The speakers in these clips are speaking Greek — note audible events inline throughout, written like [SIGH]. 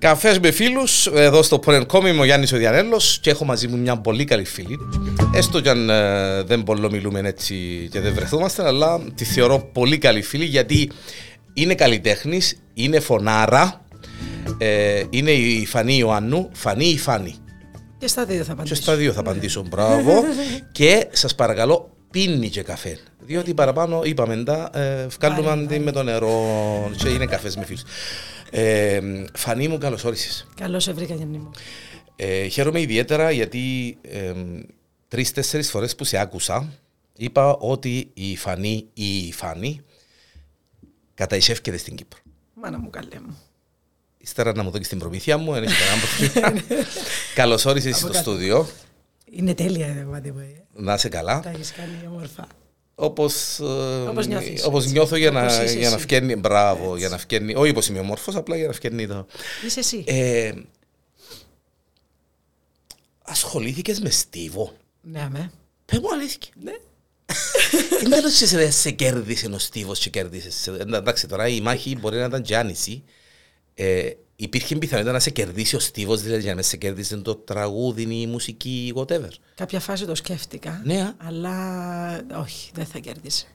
Καφές με φίλους, εδώ στο Πορενκόμι είμαι ο Γιάννης ο Διανέλο και έχω μαζί μου μια πολύ καλή φίλη. Έστω κι αν ε, δεν πολύ μιλούμε έτσι και δεν βρεθούμαστε, αλλά τη θεωρώ πολύ καλή φίλη γιατί είναι καλλιτέχνης, είναι φωνάρα, ε, είναι η Φανή Ιωάννου, Φανή ή Φάνη; Και στα δύο θα απαντήσω. Και στα δύο θα απαντήσω, μπράβο. [LAUGHS] και σας παρακαλώ, πίνει και καφέ. Διότι παραπάνω είπαμε τα, ε, βγάλουμε αντί με το νερό και είναι καφές με φίλους. Ε, Φανή μου, καλώς όρισες. Καλώς σε βρήκα, Γιάννη μου. Ε, χαίρομαι ιδιαίτερα γιατί ε, τρει-τέσσερι φορές που σε άκουσα, είπα ότι η Φανή ή η Φανή καταϊσεύκεται στην Κύπρο. Μάνα μου, καλέ μου. Ύστερα να μου δώσεις την προμήθεια μου, δεν έχει κανένα πρόβλημα. [LAUGHS] Καλώς όρισες στο στούδιο. Είναι τέλεια, ε, ε. Να είσαι καλά. Τα έχεις κάνει όμορφα. Όπως, ε, Όπως νιώθεις, όπως έτσι. νιώθω για να, Όπως είσαι για να εσύ. φκένει, μπράβο, για να φκένει, όχι πως είμαι ομόρφος, απλά για να φκένει το. Είσαι εσύ. Ε, ασχολήθηκες με στίβο; Ναι, αμέ. Πες μου αλήθεια. Ναι. [LAUGHS] Είναι τέλος και σε, σε κέρδισε ο στίβος και κέρδισες. Ε, Εντάξει τώρα η μάχη μπορεί να ήταν και άνηση. Ε, υπήρχε πιθανότητα να σε κερδίσει ο στίβος, δηλαδή για να σε κέρδισε το τραγούδι ή η μουσική, whatever. Κάποια φάση το σκέφτηκα. Ναι, α. Αλλά όχι, δεν θα κέρδισε.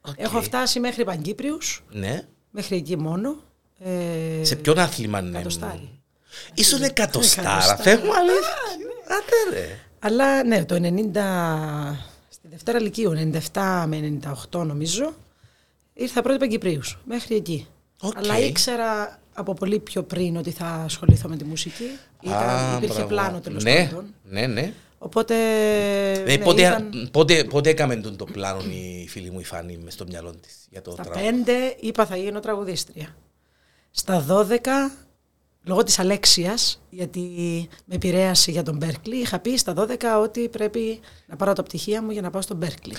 Οκ. Έχω φτάσει μέχρι Παγκύπριους, Ναι. μέχρι εκεί μόνο. Ε, Σε ποιον άθλημα ναι. Εκατοστάρι. Ήσουν εκατοστάρα, Εκατοστάρα. φεύγω αλήθεια. Άντε ρε. Αλλά ναι, το 90, στη Δευτέρα Λυκείου, 97 με 98 νομίζω, ήρθα πρώτη Παγκυπρίους, μέχρι εκεί. Οκ. Αλλά ήξερα από πολύ πιο πριν ότι θα ασχοληθώ με τη μουσική. Ήταν, Α, υπήρχε μπράβο. πλάνο τέλος ναι, πάντων. Ναι, ναι. Οπότε. Ε, ναι, πότε, ήταν πότε, πότε έκαμε τον το πλάνο η φίλη μου η Φάνη μες στο μυαλό της για το στα τραγούδι; 5 είπα θα γίνω τραγουδίστρια. Στα 12, λόγω της αλέξιας, γιατί με επηρέασε για τον Μπέρκλι, είχα πει στα 12 ότι πρέπει να πάρω τα πτυχία μου για να πάω στον Μπέρκλι.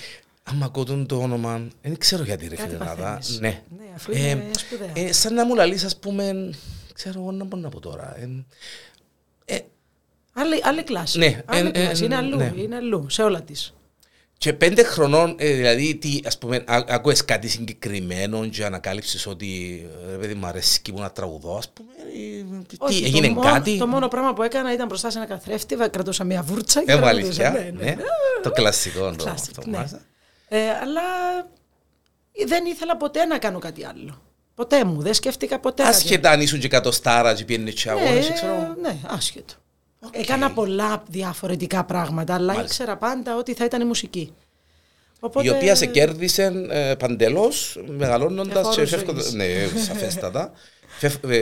Άμα ακούτουν το όνομα, δεν ξέρω γιατί ρε Κάτι φίλε Νάδα. παθαίνεις. Ναι. Ναι, αφού είναι σπουδαία. ε, σαν να μου λαλείς ας πούμε, ξέρω εγώ να μπορώ να πω τώρα. Ε, ε, Άλλη, άλλη κλάση. Ναι, άλλη ε, κλάση. ε, είναι αλλού, ναι. είναι αλλού, σε όλα της. και πέντε χρονών, ε, δηλαδή, τι, ας πούμε, α- άκουες κάτι συγκεκριμένο και ανακάλυψες ότι, ρε παιδί μου αρέσει μου να τραγουδώ, ας πούμε, ε, τι, Όχι, έγινε το μόνο, κάτι; Το μόνο πράγμα που έκανα ήταν μπροστά σε ένα καθρέφτη, βα- κρατούσα μια βούρτσα και Έβγα τραγουδούσα. αλήθεια, ναι. Το κλασικό. το- Classic, το ναι. Μάζα. Ε, αλλά δεν ήθελα ποτέ να κάνω κάτι άλλο. Ποτέ μου, δεν σκέφτηκα ποτέ. κάτι Άσχετα αν ήσουν και εκατοστάρα και πιένε και αγώνες, Ε, ξέρω. ναι, άσχετο. Έκανα πολλά διαφορετικά πράγματα, αλλά Μάλιστα. ήξερα πάντα ότι θα ήταν η μουσική. Οπότε, Η οποία σε κέρδισε ε, παντελώς, μεγαλώνοντας Εχώρου και φεύγοντα. ζωής. Ναι, σαφέστατα.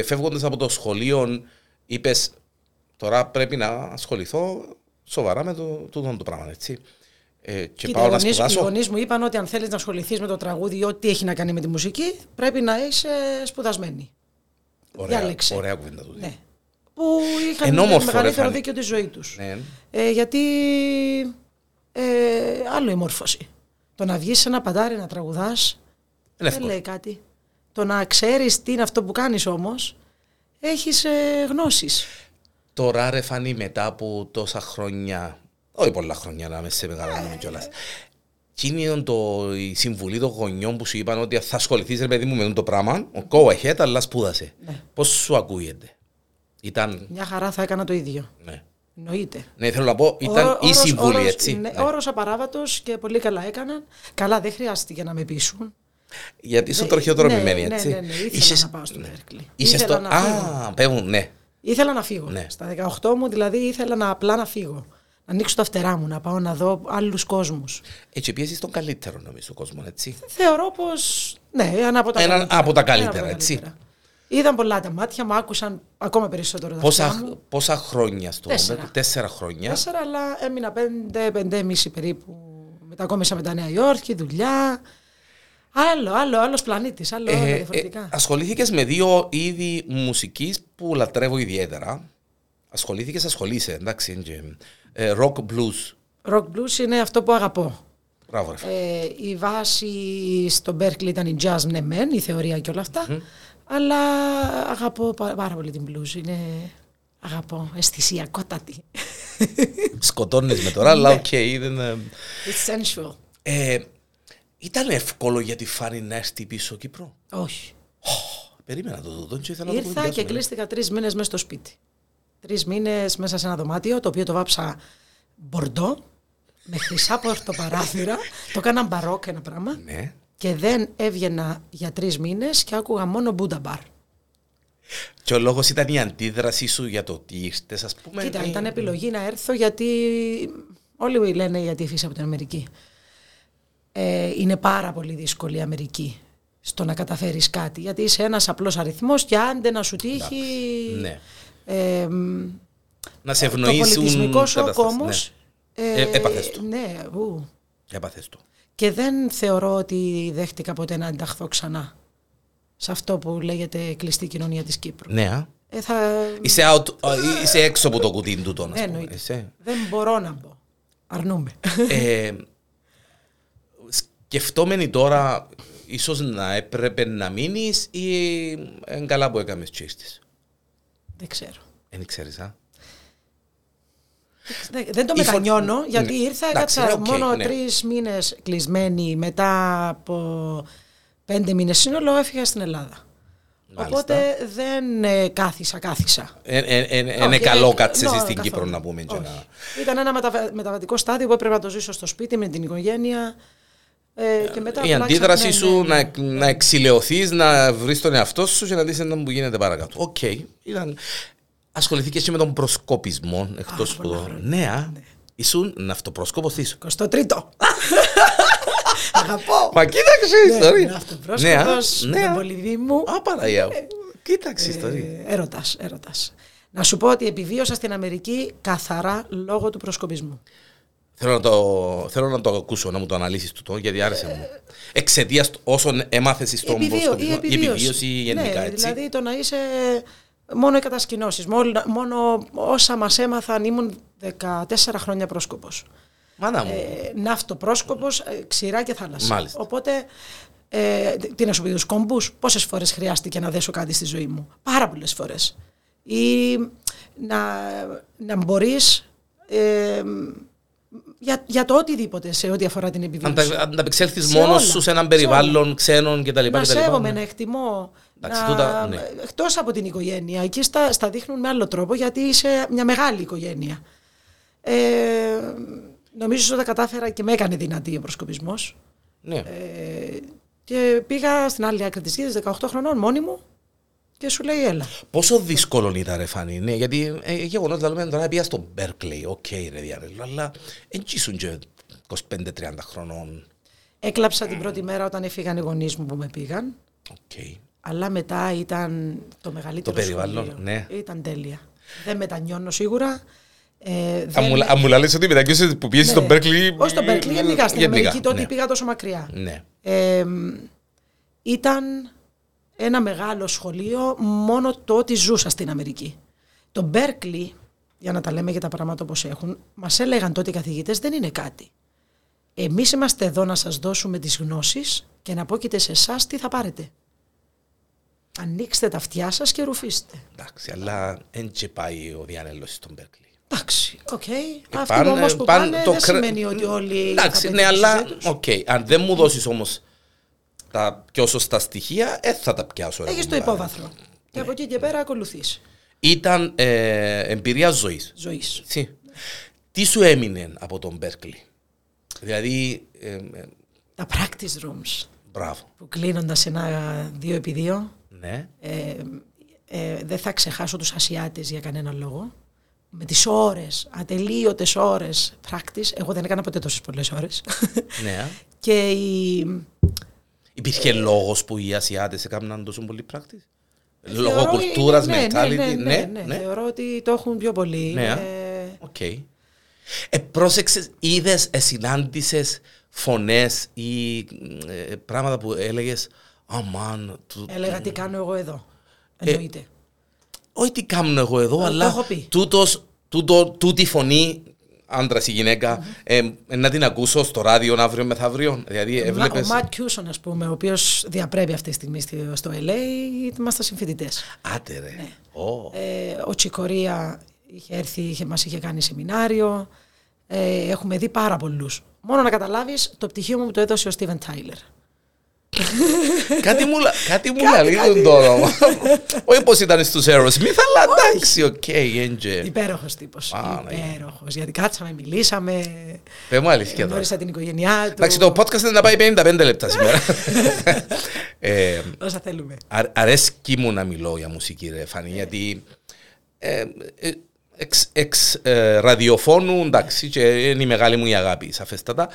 Φεύγοντας από το σχολείο, είπες τώρα πρέπει να ασχοληθώ σοβαρά με το, τούτο το πράγμα, έτσι. Ε, και Κοίτα, πάω οι να γονείς, οι σπουδάσω. γονείς μου είπαν ότι αν θέλεις να ασχοληθείς με το τραγούδι ή ό,τι έχει να κάνει με τη μουσική, πρέπει να είσαι σπουδασμένη. Ωραία, Διάλεξε. ωραία κουβέντα του. Ναι. Που είχαν Εν όμορφο, το ρε, μεγαλύτερο Φάνη. δίκιο τη ζωή τους. Ναι. Ε, γιατί ε, άλλο η μόρφωση. Το να βγεις σε ένα παντάρι να τραγουδάς Είναι δεν εύκολο. λέει κάτι. Το να ξέρεις τι είναι αυτό που κάνεις όμως, έχεις ε, γνώσεις. Τώρα ρε φανεί μετά από τόσα χρόνια, όχι πολλά χρόνια να είμαι σε μεγαλώνουμε κιόλας, Τι είναι το, η συμβουλή των γονιών που σου είπαν ότι θα ασχοληθείς ρε παιδί μου με το πράγμα, ο go ahead, αλλά σπούδασε. Ναι. Πώς σου ακούγεται; Ήταν, Μια χαρά θα έκανα το ίδιο. ναι. Εννοείται. Ναι, θέλω να πω, ήταν Όρο- η όρος- συμβουλή, όρος- έτσι. Ναι, Ναι. όρος απαράβατος και πολύ καλά έκαναν. Καλά δεν χρειάστηκε να με πείσουν. Γιατί ήσουν Ναι, τροχιοδρομημένη, ναι, έτσι. Ναι, ναι, ναι. Ήθελα Είσες- να πάω στο Berkeley. Είσαι Ήθελα στο... να φύγω. Α, πέμπουν, ναι. Ήθελα να φύγω. Ναι. Στα 18 μου δηλαδή ήθελα να απλά να φύγω. Να ανοίξω τα φτερά μου, να πάω να δω άλλους κόσμους. Έτσι πιέζεις τον καλύτερο νομίζω κόσμο, έτσι. Θεωρώ πως, ναι, ένα από τα Έναν καλύτερα. από τα Ένα καλύτερα, έτσι. Είδαν πολλά τα μάτια μου, άκουσαν ακόμα περισσότερο τα αυτιά Πόσα, μου. πόσα χρόνια στο Τέσσερα. τέσσερα χρόνια. Τέσσερα, αλλά έμεινα πέντε, πεντέμιση περίπου. Μετακόμισα με τα Νέα Υόρκη, δουλειά. Άλλο, άλλο, άλλος πλανήτης, άλλο, όλα διαφορετικά. ασχολήθηκες με δύο είδη μουσικής που λατρεύω ιδιαίτερα. Ασχολήθηκες, ασχολείσαι, εντάξει. Και, ε, rock blues. Rock blues είναι αυτό που αγαπώ. Μπράβο, ρε. φίλε. Ε, η βάση στο Berkeley ήταν η jazz, ναι μεν, η θεωρία και όλα αυτά. Αλλά αγαπώ πα- πάρα πολύ την blues. Είναι, αγαπώ, αισθησιακότατη. Σκοτώνεις με τώρα, αλλά Ναι. οκ, δεν... ε, It's sensual. Ε, ήταν εύκολο για τη Φάνη να έρθει πίσω Κύπρο; Όχι. Περίμενα το τούτο και ήθελα να το Ήρθα και κουβεντιάσουμε. κλείστηκα τρεις μήνες μέσα στο σπίτι. Τρεις μήνες μέσα σε ένα δωμάτιο, το οποίο το βάψα μπορντό, με χρυσά πορτοπαράθυρα. [LAUGHS] το έκανα μπαρόκ ένα πράγμα. Ναι. Και δεν έβγαινα για τρεις μήνες και άκουγα μόνο Buddha Bar. Και ο λόγος ήταν η αντίδρασή σου για το ότι ήρθες, ας πούμε. Κοίτα, ή- ήταν επιλογή να έρθω γιατί όλοι λένε γιατί φύγει από την Αμερική. Ε, είναι πάρα πολύ δύσκολη η Αμερική στο να καταφέρεις κάτι γιατί είσαι ένας απλός αριθμός και άντε να σου τύχει Ναι. Ε, μ, Να σε το ευνοήσουν πολιτισμικό σοκ καταστάσεις. όμως Ε, έπαθες το. ναι, ου. Ναι, έπαθες το. και δεν θεωρώ ότι δέχτηκα ποτέ να ενταχθώ ξανά σε αυτό που λέγεται κλειστή κοινωνία της Κύπρου. Ναι, α. Ε, θα... Είσαι, out, α, είσαι έξω από το κουτί του τον, ας Ναι, πούμε. εννοείται. Είσαι. Δεν μπορώ να μπω. Αρνούμε. ε, σκεφτόμενοι τώρα, ίσως να έπρεπε να μείνεις ή είναι καλά που έκαμες και ήρθες. Δεν ξέρω. Δεν ξέρεις, α; Δεν, δεν το Η φω- μετανιώνω, Ναι. γιατί ήρθα, Εντάξει, έκατσα οκ, μόνο ναι. τρεις μήνες κλεισμένη. Μετά από πέντε μήνες σύνολο έφυγα στην Ελλάδα. Μάλιστα. Οπότε δεν ε, κάθισα, κάθισα. Ε, ε, ε, Είναι Όχι, καλό ε, κάτσες νο, στην καθόλου. Κύπρο να πούμε. και Όχι. να- Ήταν ένα μεταβα- μεταβατικό στάδιο που έπρεπε να το ζήσω στο σπίτι με την οικογένεια. Ε, και μετά Η απλά αντίδραση ξα- σου ναι, ναι, να, να εξηλαιωθείς, να βρεις τον εαυτό σου και να δεις ένα που γίνεται παρακάτω. Οκ. Ήταν... Ασχοληθήκες και με τον προσκοπισμό εκτός που πολλά το... χρόνια. Ναι, α. Ήσουν ναυτοπρόσκοπος της. 23ο. [LAUGHS] Αγαπώ. Μα κοίταξε η Ναι, ιστορία. είναι αυτοπρόσκοπος, Ναι, α. με α. πολυδί μου. Α, Παναγία μου. Κοίταξε η ιστορία. Ε, έρωτας, έρωτας. Να σου πω ότι επιβίωσα στην Αμερική καθαρά λόγω του προσκοπισμού. Θέλω να, το, θέλω να το ακούσω, να μου το αναλύσεις τούτο, γιατί άρεσε μου. Εξαιτίας όσων έμαθες στον Επιβίω- προσκοπισμό. η επιβίωση. γενικά, ναι, έτσι. Δηλαδή το να είσαι μόνο οι κατασκηνώσεις. Μόνο, μόνο όσα μας έμαθαν ήμουν 14 χρόνια πρόσκοπος. Μάνα μου. Ε, ναύτο-πρόσκοπος, ε, ξηρά και θάλασσα. Μάλιστα. Οπότε, ε, τι να σου πει, τους κόμπους, πόσες φορές χρειάστηκε να δέσω κάτι στη ζωή μου. Πάρα πολλές φορές. Ή να, να μπορείς ε, για, για το οτιδήποτε σε ό,τι αφορά την επιβίωση. Αν ανταπεξέλθεις Σε μόνος όλα, σου σε έναν σε περιβάλλον ξένων κτλ. να κτλ. σέβομαι, να εκτιμώ. Εντάξει, να... τούτα, ναι. Εκτός από την οικογένεια. Εκεί στα, στα δείχνουν με άλλο τρόπο γιατί είσαι μια μεγάλη οικογένεια. Ε, νομίζω ότι τα κατάφερα και με έκανε δυνατή ο προσκοπισμός. Ναι. Ε, και πήγα στην άλλη άκρη της γης, 18 χρονών, μόνη μου και σου λέει έλα. Πόσο δύσκολο ήταν ρε Φανή, ναι, γιατί ε, γεγονός λέμε τώρα πήγα στο Berklee, OK ρε Διανέλο, αλλά δεν ήσουν και 25-30 χρονών. Έκλαψα την πρώτη μέρα όταν έφυγαν οι γονείς μου που με πήγαν. Οκ. Αλλά μετά ήταν το μεγαλύτερο Το περιβάλλον, σχολείο. ναι. Ήταν τέλεια. Δεν μετανιώνω σίγουρα. Ε, Αν δεν- μου, αν μου λες ότι μετακίνησες που πιέσεις Ναι. στον Berkeley... Όχι στον Berkeley, γενικά στην γενικά, Αμερική τότε ναι. πήγα τόσο μακριά. Ναι. Ε, ήταν ένα μεγάλο σχολείο μόνο το ότι ζούσα στην Αμερική. Το Berkeley, για να τα λέμε για τα πράγματα όπως έχουν, μας έλεγαν τότε οι καθηγητές δεν είναι κάτι. Εμείς είμαστε εδώ να σας δώσουμε τις γνώσεις και να πόκειτε σε εσάς τι θα πάρετε. Ανοίξτε τα αυτιά σας και ρουφήστε. Εντάξει, αλλά δεν και πάει ο Διανέλος στον Berklee. Εντάξει, οκ. Αυτοί πάνε- όμως που πάνε πάνε, το δεν κρε- σημαίνει ότι όλοι... Εντάξει, θα ναι, πετύχουν αλλά στη ζωή τους. οκ. Αν δεν μου δώσεις όμως τα πιο σωστά στοιχεία, δεν θα τα πιάσω. ρε Έχεις το κουμπάρε. υπόβαθρο. Και από εκεί και πέρα ακολουθείς. Ήταν ε, εμπειρία ζωής. Ζωής. Έτσι. Τι σου έμεινε από τον Berklee. Δηλαδή, ε, ε, Τα practice rooms μπράβο. που κλείνοντας ένα 2x2 Ναι. ε, ε, δεν θα ξεχάσω τους Ασιάτες για κανένα λόγο. Με τις ώρες, ατελείωτες ώρες practice. Εγώ δεν έκανα ποτέ τόσες πολλές ώρες. ναι. [LAUGHS] και η, Υπήρχε λόγος που οι Ασιάτες έκαναν τόσο πολύ practice; Λόγω θεωρώ- κουλτούρας, ναι, ναι, mentality. ναι, Ναι, ναι, ναι, ναι. Θεωρώ ότι το έχουν πιο πολύ. Ναι, α. Ε, Οκ. Ε, πρόσεξες, είδες, ε, συνάντησες φωνές ή ε, πράγματα που έλεγες «Αμάν, του- έλεγα τι κάνω εγώ εδώ. Ε, Εννοείται. όχι τι κάνω εγώ εδώ, το αλλά έχω πει. τούτος, τούτο, τούτη φωνή, άντρας ή γυναίκα, ε, ε, να την ακούσω στο ράδιο αύριο μεθαύριο. Δηλαδή, Μα- έβλεπες... Ο Ματ Κιούσον, ας πούμε, ο οποίος διαπρέπει αυτή τη στιγμή στη- στο LA, είμαστε συμφοιτητές. Άτε ρε. Ω. Ε, ο Chick Corea είχε έρθει, είχε, μας είχε κάνει σεμινάριο. Ε, έχουμε δει πάρα πολλούς. Μόνο να καταλάβεις, το πτυχίο μου το έδωσε ο Στίβεν Τάιλερ. [LAUGHS] κάτι μου, κάτι μου λέει το όνομα. Όχι που ήταν στους Aerosmith, αλλά εντάξει, οκ, έντζε. Υπέροχος τύπος. Υπέροχος. Γιατί κάτσαμε, μιλήσαμε. Πε μου αλήθεια τώρα. Γνώρισα την οικογένειά του. Εντάξει, το podcast είναι να πάει 55 λεπτά σήμερα. [LAUGHS] ε, Όσα θέλουμε. αρέσκει μου να μιλώ για μουσική, ρε Φανή, γιατί. Ε, ε, εξ, εξ ε, ραδιοφώνου, εντάξει, και είναι η μεγάλη μου η αγάπη, σαφέστατα.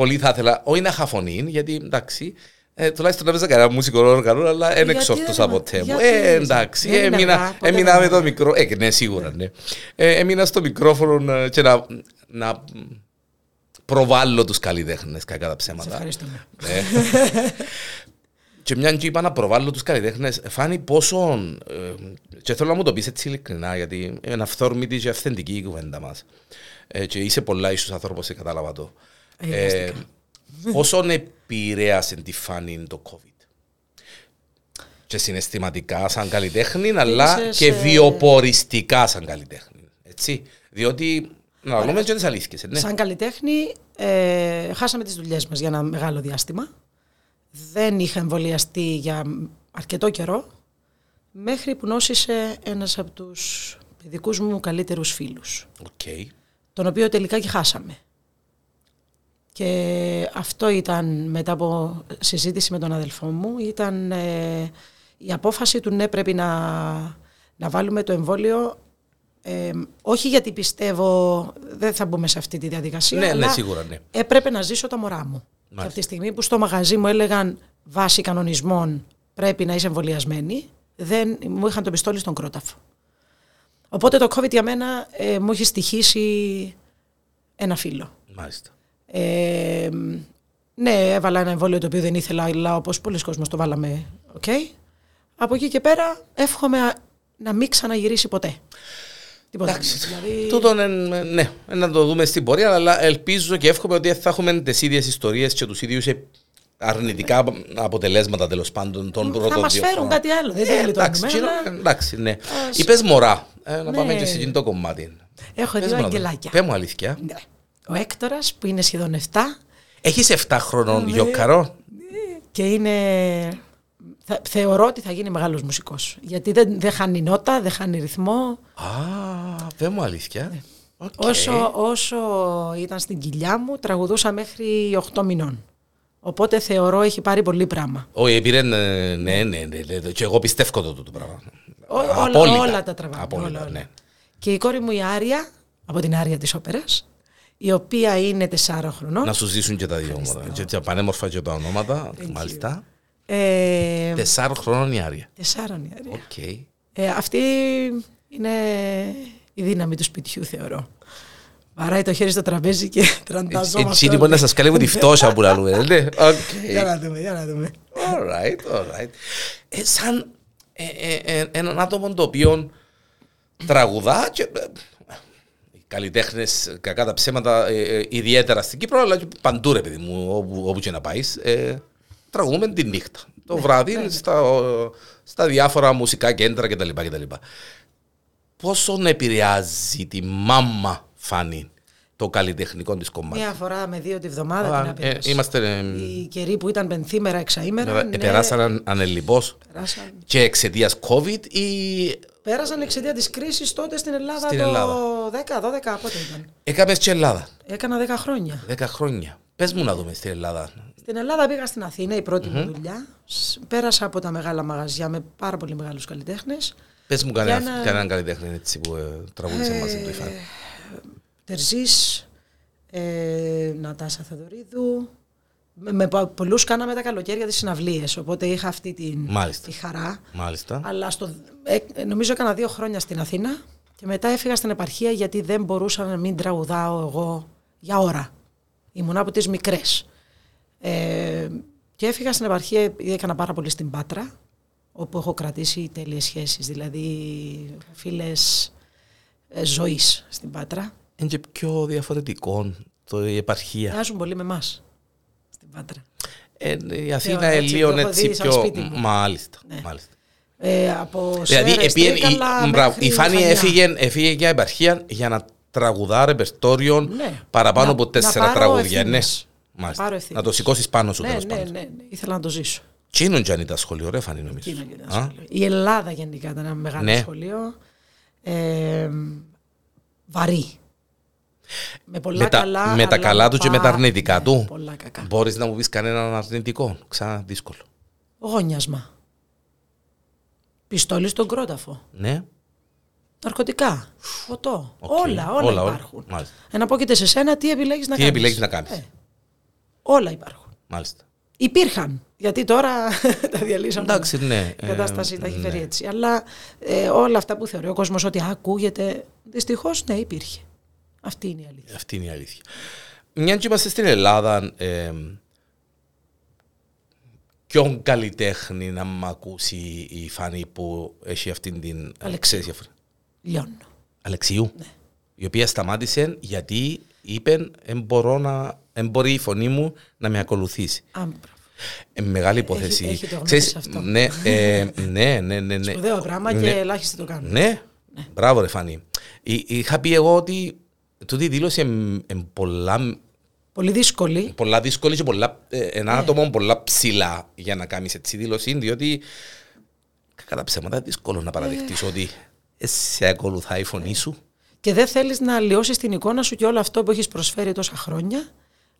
Ε, πολύ θα ήθελα, όχι να χαφωνεί, γιατί εντάξει, ε, τουλάχιστον να παίζα κανένα μουσικό όργανο, αλλά δεν εξόρτωσα ποτέ μου. Ε, εντάξει, έμεινα, έμεινα με το μικρό. Ε, ναι, σίγουρα, ναι. Ε, έμεινα στο μικρόφωνο ε, και να, να προβάλλω τους καλλιτέχνες, κακά τα ψέματα. Σε ευχαριστούμε. Ε. [LAUGHS] Και μια και είπα να προβάλλω τους καλλιτέχνες, φάνη πόσο, ε, και θέλω να μου το πεις έτσι ειλικρινά, γιατί είναι αυθόρμητη και αυθεντική η κουβέντα μας. Ε, και είσαι πολλά ίσως άνθρωπος, και κατάλαβα το. Ε, πόσο επηρέασε τη φάνη το COVID; Και συναισθηματικά σαν καλλιτέχνη, αλλά και βιοποριστικά σαν καλλιτέχνη. Έτσι. Διότι, να λέμε και τις αλήθειες. Ναι. Σαν καλλιτέχνη, ε, χάσαμε τις δουλειές μας για ένα μεγάλο διάστημα δεν είχα εμβολιαστεί για αρκετό καιρό μέχρι που νόσησε ένας από τους παιδικούς μου καλύτερους φίλους. Okay. Τον οποίο τελικά και χάσαμε. Και αυτό ήταν μετά από συζήτηση με τον αδελφό μου, ήταν ε, η απόφαση του ναι πρέπει να, να βάλουμε το εμβόλιο ε, όχι γιατί πιστεύω, δεν θα μπούμε σε αυτή τη διαδικασία, ναι, ναι αλλά ναι, σίγουρα, ναι. έπρεπε να ζήσω τα μωρά μου. Και από τη στιγμή που στο μαγαζί μου έλεγαν βάσει κανονισμών πρέπει να είσαι εμβολιασμένη, δεν, μου είχαν το πιστόλι στον κρόταφο. Οπότε το COVID για μένα ε, μου έχει στοιχήσει ένα φύλλο. Μάλιστα. Ε, ναι, έβαλα ένα εμβόλιο το οποίο δεν ήθελα, αλλά όπως πολλοί κόσμος το βάλαμε, okay. Από εκεί και πέρα εύχομαι να μην ξαναγυρίσει ποτέ. Τίποτα. Εντάξει, δηλαδή... Τούτο ναι, να το δούμε στην πορεία, αλλά ελπίζω και εύχομαι ότι θα έχουμε τις ίδιες ιστορίες και τους ίδιους αρνητικά αποτελέσματα τέλος πάντων των πρώτων Θα μας φέρουν κάτι άλλο. Δεν θέλει το εντάξει, εντάξει, ναι. Είπες μωρά. Ε, να πάμε και σε το κομμάτι. Έχω δύο αγγελάκια. Πες μου αλήθεια. Ναι. Ο Έκτορας που είναι σχεδόν 7. Έχεις 7 χρονών ναι. γιοκαρό. Και είναι θα, θεωρώ ότι θα γίνει μεγάλος μουσικός. Γιατί δεν, δεν χάνει νότα, δεν χάνει ρυθμό. Α, δεν μου αλήθεια. Ναι. Όσο, όσο ήταν στην κοιλιά μου, τραγουδούσα μέχρι 8 μηνών. Οπότε θεωρώ έχει πάρει πολύ πράγμα. Όχι, πήρε, ναι, ναι, ναι, ναι, και εγώ πιστεύω το, το πράγμα. όλα, όλα τα τραβάμε. Όλα, όλα. Ναι. Και η κόρη μου η Άρια, από την Άρια της Όπερας, η οποία είναι 4 χρονών. Να σου ζήσουν και τα δύο ονόματα. Και πανέμορφα και τα ονόματα, μάλιστα. Ε, Τεσσάρων χρόνων η Άρια. Τεσσάρων η Άρια. Okay. Ε, αυτή είναι η δύναμη του σπιτιού, θεωρώ. Βαράει το χέρι στο τραπέζι και τρανταζόμαστε. Έτσι λοιπόν να σας καλύβω τη φτώχεια που λαλούμε. Ναι. Για να δούμε, για να δούμε. Alright, alright. Ε, σαν ε, ε, έναν άτομο το οποίο τραγουδά και οι καλλιτέχνες, κακά τα ψέματα, ιδιαίτερα στην Κύπρο, αλλά και παντού ρε παιδί μου, όπου, και να πάεις, τραγούμε τη νύχτα. Το ναι, βράδυ ναι. στα, στα διάφορα μουσικά κέντρα κτλ. κτλ. Πόσο επηρεάζει τη μάμα Φάνη το καλλιτεχνικό της κομμάτι; Μία φορά με δύο τη βδομάδα Α, την ε, είμαστε, ε, Οι καιροί που ήταν πενθήμερα, εξαήμερα. Ε, ναι. Περάσαν ανελειπώς. Και εξαιτίας COVID ή. Πέρασαν εξαιτία της κρίσης τότε στην Ελλάδα στην το Ελλάδα. 10-12, πότε ήταν; Έκαμες και Ελλάδα. Έκανα 10 χρόνια. 10 χρόνια. Πες μου να δούμε στην Ελλάδα. Στην Ελλάδα πήγα στην Αθήνα, η πρώτη mm-hmm. μου δουλειά. Πέρασα από τα μεγάλα μαγαζιά με πάρα πολύ μεγάλους καλλιτέχνες. Πες μου κανέναν ένα... καλλιτέχνη έτσι που ε, τραγούδισε ε, μαζί του Ιφάν. Τερζής, ε, Νατάσα Θεοδωρίδου. Με, με πολλούς κάναμε τα καλοκαίρια τις συναυλίες. Οπότε είχα αυτή την, τη χαρά. Μάλιστα. Αλλά στο, ε, νομίζω έκανα δύο χρόνια στην Αθήνα και μετά έφυγα στην επαρχία γιατί δεν μπορούσα να μην τραγουδάω εγώ για ώρα. Ήμουν από τις μικρές. Ε, και έφυγα στην επαρχία επειδή έκανα πάρα πολύ στην Πάτρα, όπου έχω κρατήσει τέλειες σχέσεις, δηλαδή φίλες ε, ζωής στην Πάτρα. Είναι και πιο διαφορετικό το η επαρχία. Μοιάζουν πολύ με εμάς στην Πάτρα. Ε, η Αθήνα είναι λίγο έτσι πιο... Μάλιστα, ναι. μάλιστα. Ε, από δηλαδή, σέρες, η, η, η Φάνη έφυγε, έφυγε για επαρχία για να τραγουδά ρεπερτόριο ναι. παραπάνω από τέσσερα τραγούδια. Ναι. Μάλιστα. πάρω ευθύνη. Να το σηκώσεις πάνω σου Ναι, τέλος ναι, πάντων. ναι, ναι, ήθελα να το ζήσω. Τι είναι ο τα σχολείο, ρε Φανή, νομίζω. Εκείνο και ένα Α, σχολείο. Η Ελλάδα γενικά ήταν ένα μεγάλο Ναι. σχολείο. Ε, βαρύ. Με πολλά Με τα- καλά. με τα αλλά καλά του και με τα πα- αρνητικά ναι, του. Πολλά κακά. Μπορείς να μου πεις κανέναν αρνητικό. Ξανά δύσκολο. Γόνιασμα. Πιστόλι στον κρόταφο. Ναι. Ναρκωτικά. Φωτό. Οκ. Όλα, όλα, Όλα, όλα. υπάρχουν. Μάλιστα. Εναπόκειται σε σένα τι επιλέγεις να Τι κάνεις; επιλέγεις να κάνεις; Ε, όλα υπάρχουν. Μάλιστα. Υπήρχαν. Γιατί τώρα [LAUGHS] τα διαλύσαμε. Εντάξει, ναι. Η κατάσταση Ε, τα έχει ναι. φέρει έτσι. Αλλά ε, όλα αυτά που θεωρεί ο κόσμος ότι ακούγεται. Δυστυχώς ναι, υπήρχε. Αυτή είναι η αλήθεια. Αυτή είναι η αλήθεια. Μια και είμαστε στην Ελλάδα, ε, ποιον καλλιτέχνη να μ' ακούσει η Φάνη που έχει αυτήν την Αλεξίου. ξέρεις, διαφορά- Λιώνω. Αλεξίου, Ναι. η οποία σταμάτησε γιατί είπε «Εν μπορώ να, εν μπορεί η φωνή μου να με ακολουθήσει. Άμπρα. Ε, μεγάλη υπόθεση. έχει το γνώμη Ξέρεις, σε αυτό. Ναι, ε, ναι, ναι, ναι, ναι. Σπουδαίο πράγμα Ναι. και ελάχιστοι το κάνουν. Ναι, μπράβο ρε Φανή. Εί- Είχα πει εγώ ότι τούτη η δήλωση είναι πολλά, Πολύ δύσκολη. πολλά δύσκολη και πολλά, ε, Ναι. ένα άτομο πολλά ψηλά για να κάνεις έτσι δήλωση, διότι κατά ψέματα είναι δύσκολο να παραδεχτείς ότι ε, σε ακολουθάει η φωνή σου. Και δεν θέλεις να αλλοιώσεις την εικόνα σου και όλο αυτό που έχεις προσφέρει τόσα χρόνια.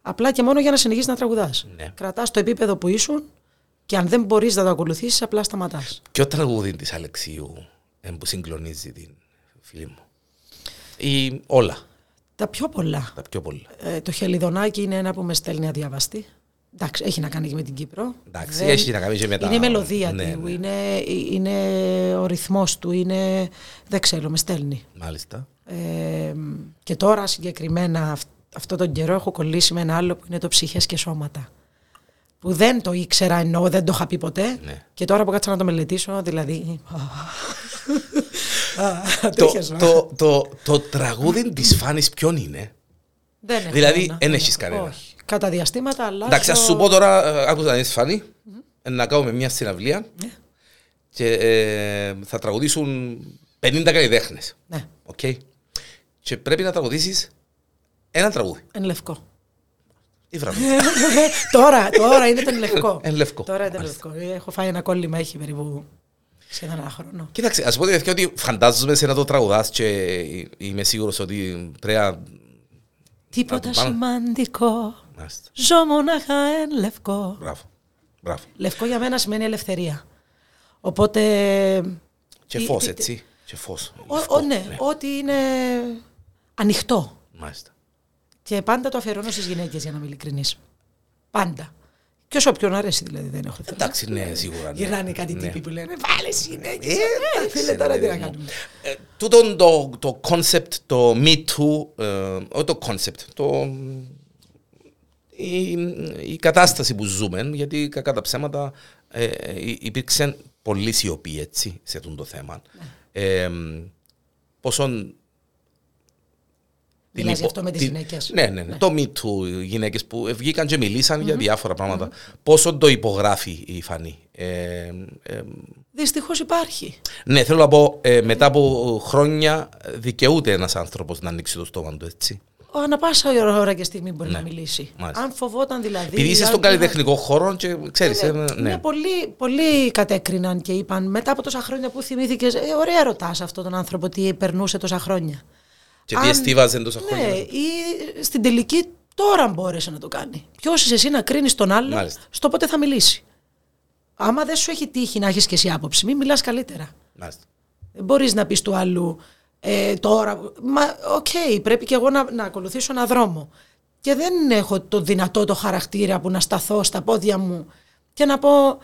Απλά και μόνο για να συνεχίσεις να τραγουδάς. Ναι. Κρατάς το επίπεδο που ήσουν και αν δεν μπορείς να το ακολουθήσεις, απλά σταματάς. Ποιο τραγούδι της Αλεξίου ε, που συγκλονίζει την φίλη μου; Ή όλα, Τα πιο πολλά. τα πιο πολλά. Ε, το χελιδονάκι είναι ένα που με στέλνει αδιάβαστη. Εντάξει, έχει να κάνει και με την Κύπρο. Εντάξει, έχει να κάνει και με τα- Είναι η μελωδία Ναι, του, ναι. Είναι, είναι ο ρυθμός του, είναι... Δεν ξέρω, με στέλνει. Μάλιστα. Ε, και τώρα συγκεκριμένα αυ- αυτό τον καιρό έχω κολλήσει με ένα άλλο που είναι το ψυχές και σώματα. Που δεν το ήξερα ενώ δεν το είχα πει ποτέ. Ναι. Και τώρα που κάτσα να το μελετήσω, δηλαδή... [LAUGHS] Α, το, τρίχες, το, το, το τραγούδι της Φάνης ποιον είναι; Δεν έχω Δηλαδή, ένα, εν δεν έχεις έχω. κανένα. Όχι. Κατά διαστήματα, αλλά. Εντάξει, ας σου πω τώρα, ε, άκουσα να είσαι Φάνη, ε, να κάνουμε μια συναυλία Ναι. και ε, θα τραγουδήσουν 50 καλλιτέχνες. Ναι, Οκ. Και πρέπει να τραγουδήσεις ένα τραγούδι. εν λευκώ. Ή βράδυ. [LAUGHS] τώρα, τώρα είναι το εν λευκώ. Εν λευκώ. Τώρα είναι το Μάλιστα. λευκώ. Έχω φάει ένα κόλλημα, έχει περίπου σχεδόν ένα χρόνο. Κοίταξε, ας πω την αλήθεια ότι φαντάζομαι σε να το τραγουδάς και είμαι σίγουρος ότι πρέπει να... Τίποτα πάνω. σημαντικό. Μάλιστα. Ζω μονάχα εν λευκώ. Μπράβο. Μπράβο. Λευκό για μένα σημαίνει ελευθερία. Οπότε. Και Τι- φως, τι- έτσι. Και φως. Ο, Λευκό, ο, ναι, ότι είναι ανοιχτό. Μάλιστα. Και πάντα το αφιερώνω στις γυναίκες για να είμαι ειλικρινής. Πάντα. Και όσο όποιον αρέσει δηλαδή δεν έχω θέμα. Εντάξει, ναι, σίγουρα. ναι. Γυρνάνε κάτι Ναι. τύποι που λένε Βάλε γυναίκες. Ε, Ε, εντάξει, φίλε, τώρα ρε τι να παιδί μου. κάνουμε. Ε, Τούτον το, το concept, το Me Too, ε, όχι το concept, το, η, η κατάσταση που ζούμε, γιατί κακά τα ψέματα ε, ε, υπήρξε πολύ σιωπή έτσι, σε αυτό το θέμα. Ε, πόσον Μιλάς υπο- γι' αυτό με τις την- γυναίκες. Ναι, ναι, ναι. Το Me Too, οι γυναίκες που βγήκαν και μιλησαν για διάφορα πράγματα. Πόσο το υπογράφει η Φανή. Ε, ε, Δυστυχώς υπάρχει. ναι, θέλω να πω, ε, μετά από χρόνια δικαιούται ένας άνθρωπος να ανοίξει το στόμα του, έτσι. Ο ανα πάσα ώρα και στιγμή μπορεί να μιλήσει. Ναι. Μάλιστα. Αν φοβόταν δηλαδή. Επειδή είσαι αν- στον καλλιτεχνικό χώρο και ξέρεις, ε, Ναι, ναι. πολλοί, πολλοί κατέκριναν και είπαν μετά από τόσα χρόνια που θυμήθηκες. Ε, ωραία ρωτάς αυτόν τον άνθρωπο τι περνούσε τόσα χρόνια. Και τι αν- εστίβαζε τόσα Ναι, χρόνια. ή στην τελική τώρα μπόρεσε να το κάνει. Ποιος είσαι εσύ να κρίνεις τον άλλο Μάλιστα. στο πότε θα μιλήσει. Άμα δεν σου έχει τύχει να έχεις και εσύ άποψη, μην μιλάς καλύτερα. Μάλιστα. Δεν μπορείς να πεις του άλλου ε, τώρα. Μα οκ, πρέπει και εγώ να, να ακολουθήσω ένα δρόμο. Και δεν έχω το δυνατό το χαρακτήρα που να σταθώ στα πόδια μου και να πω.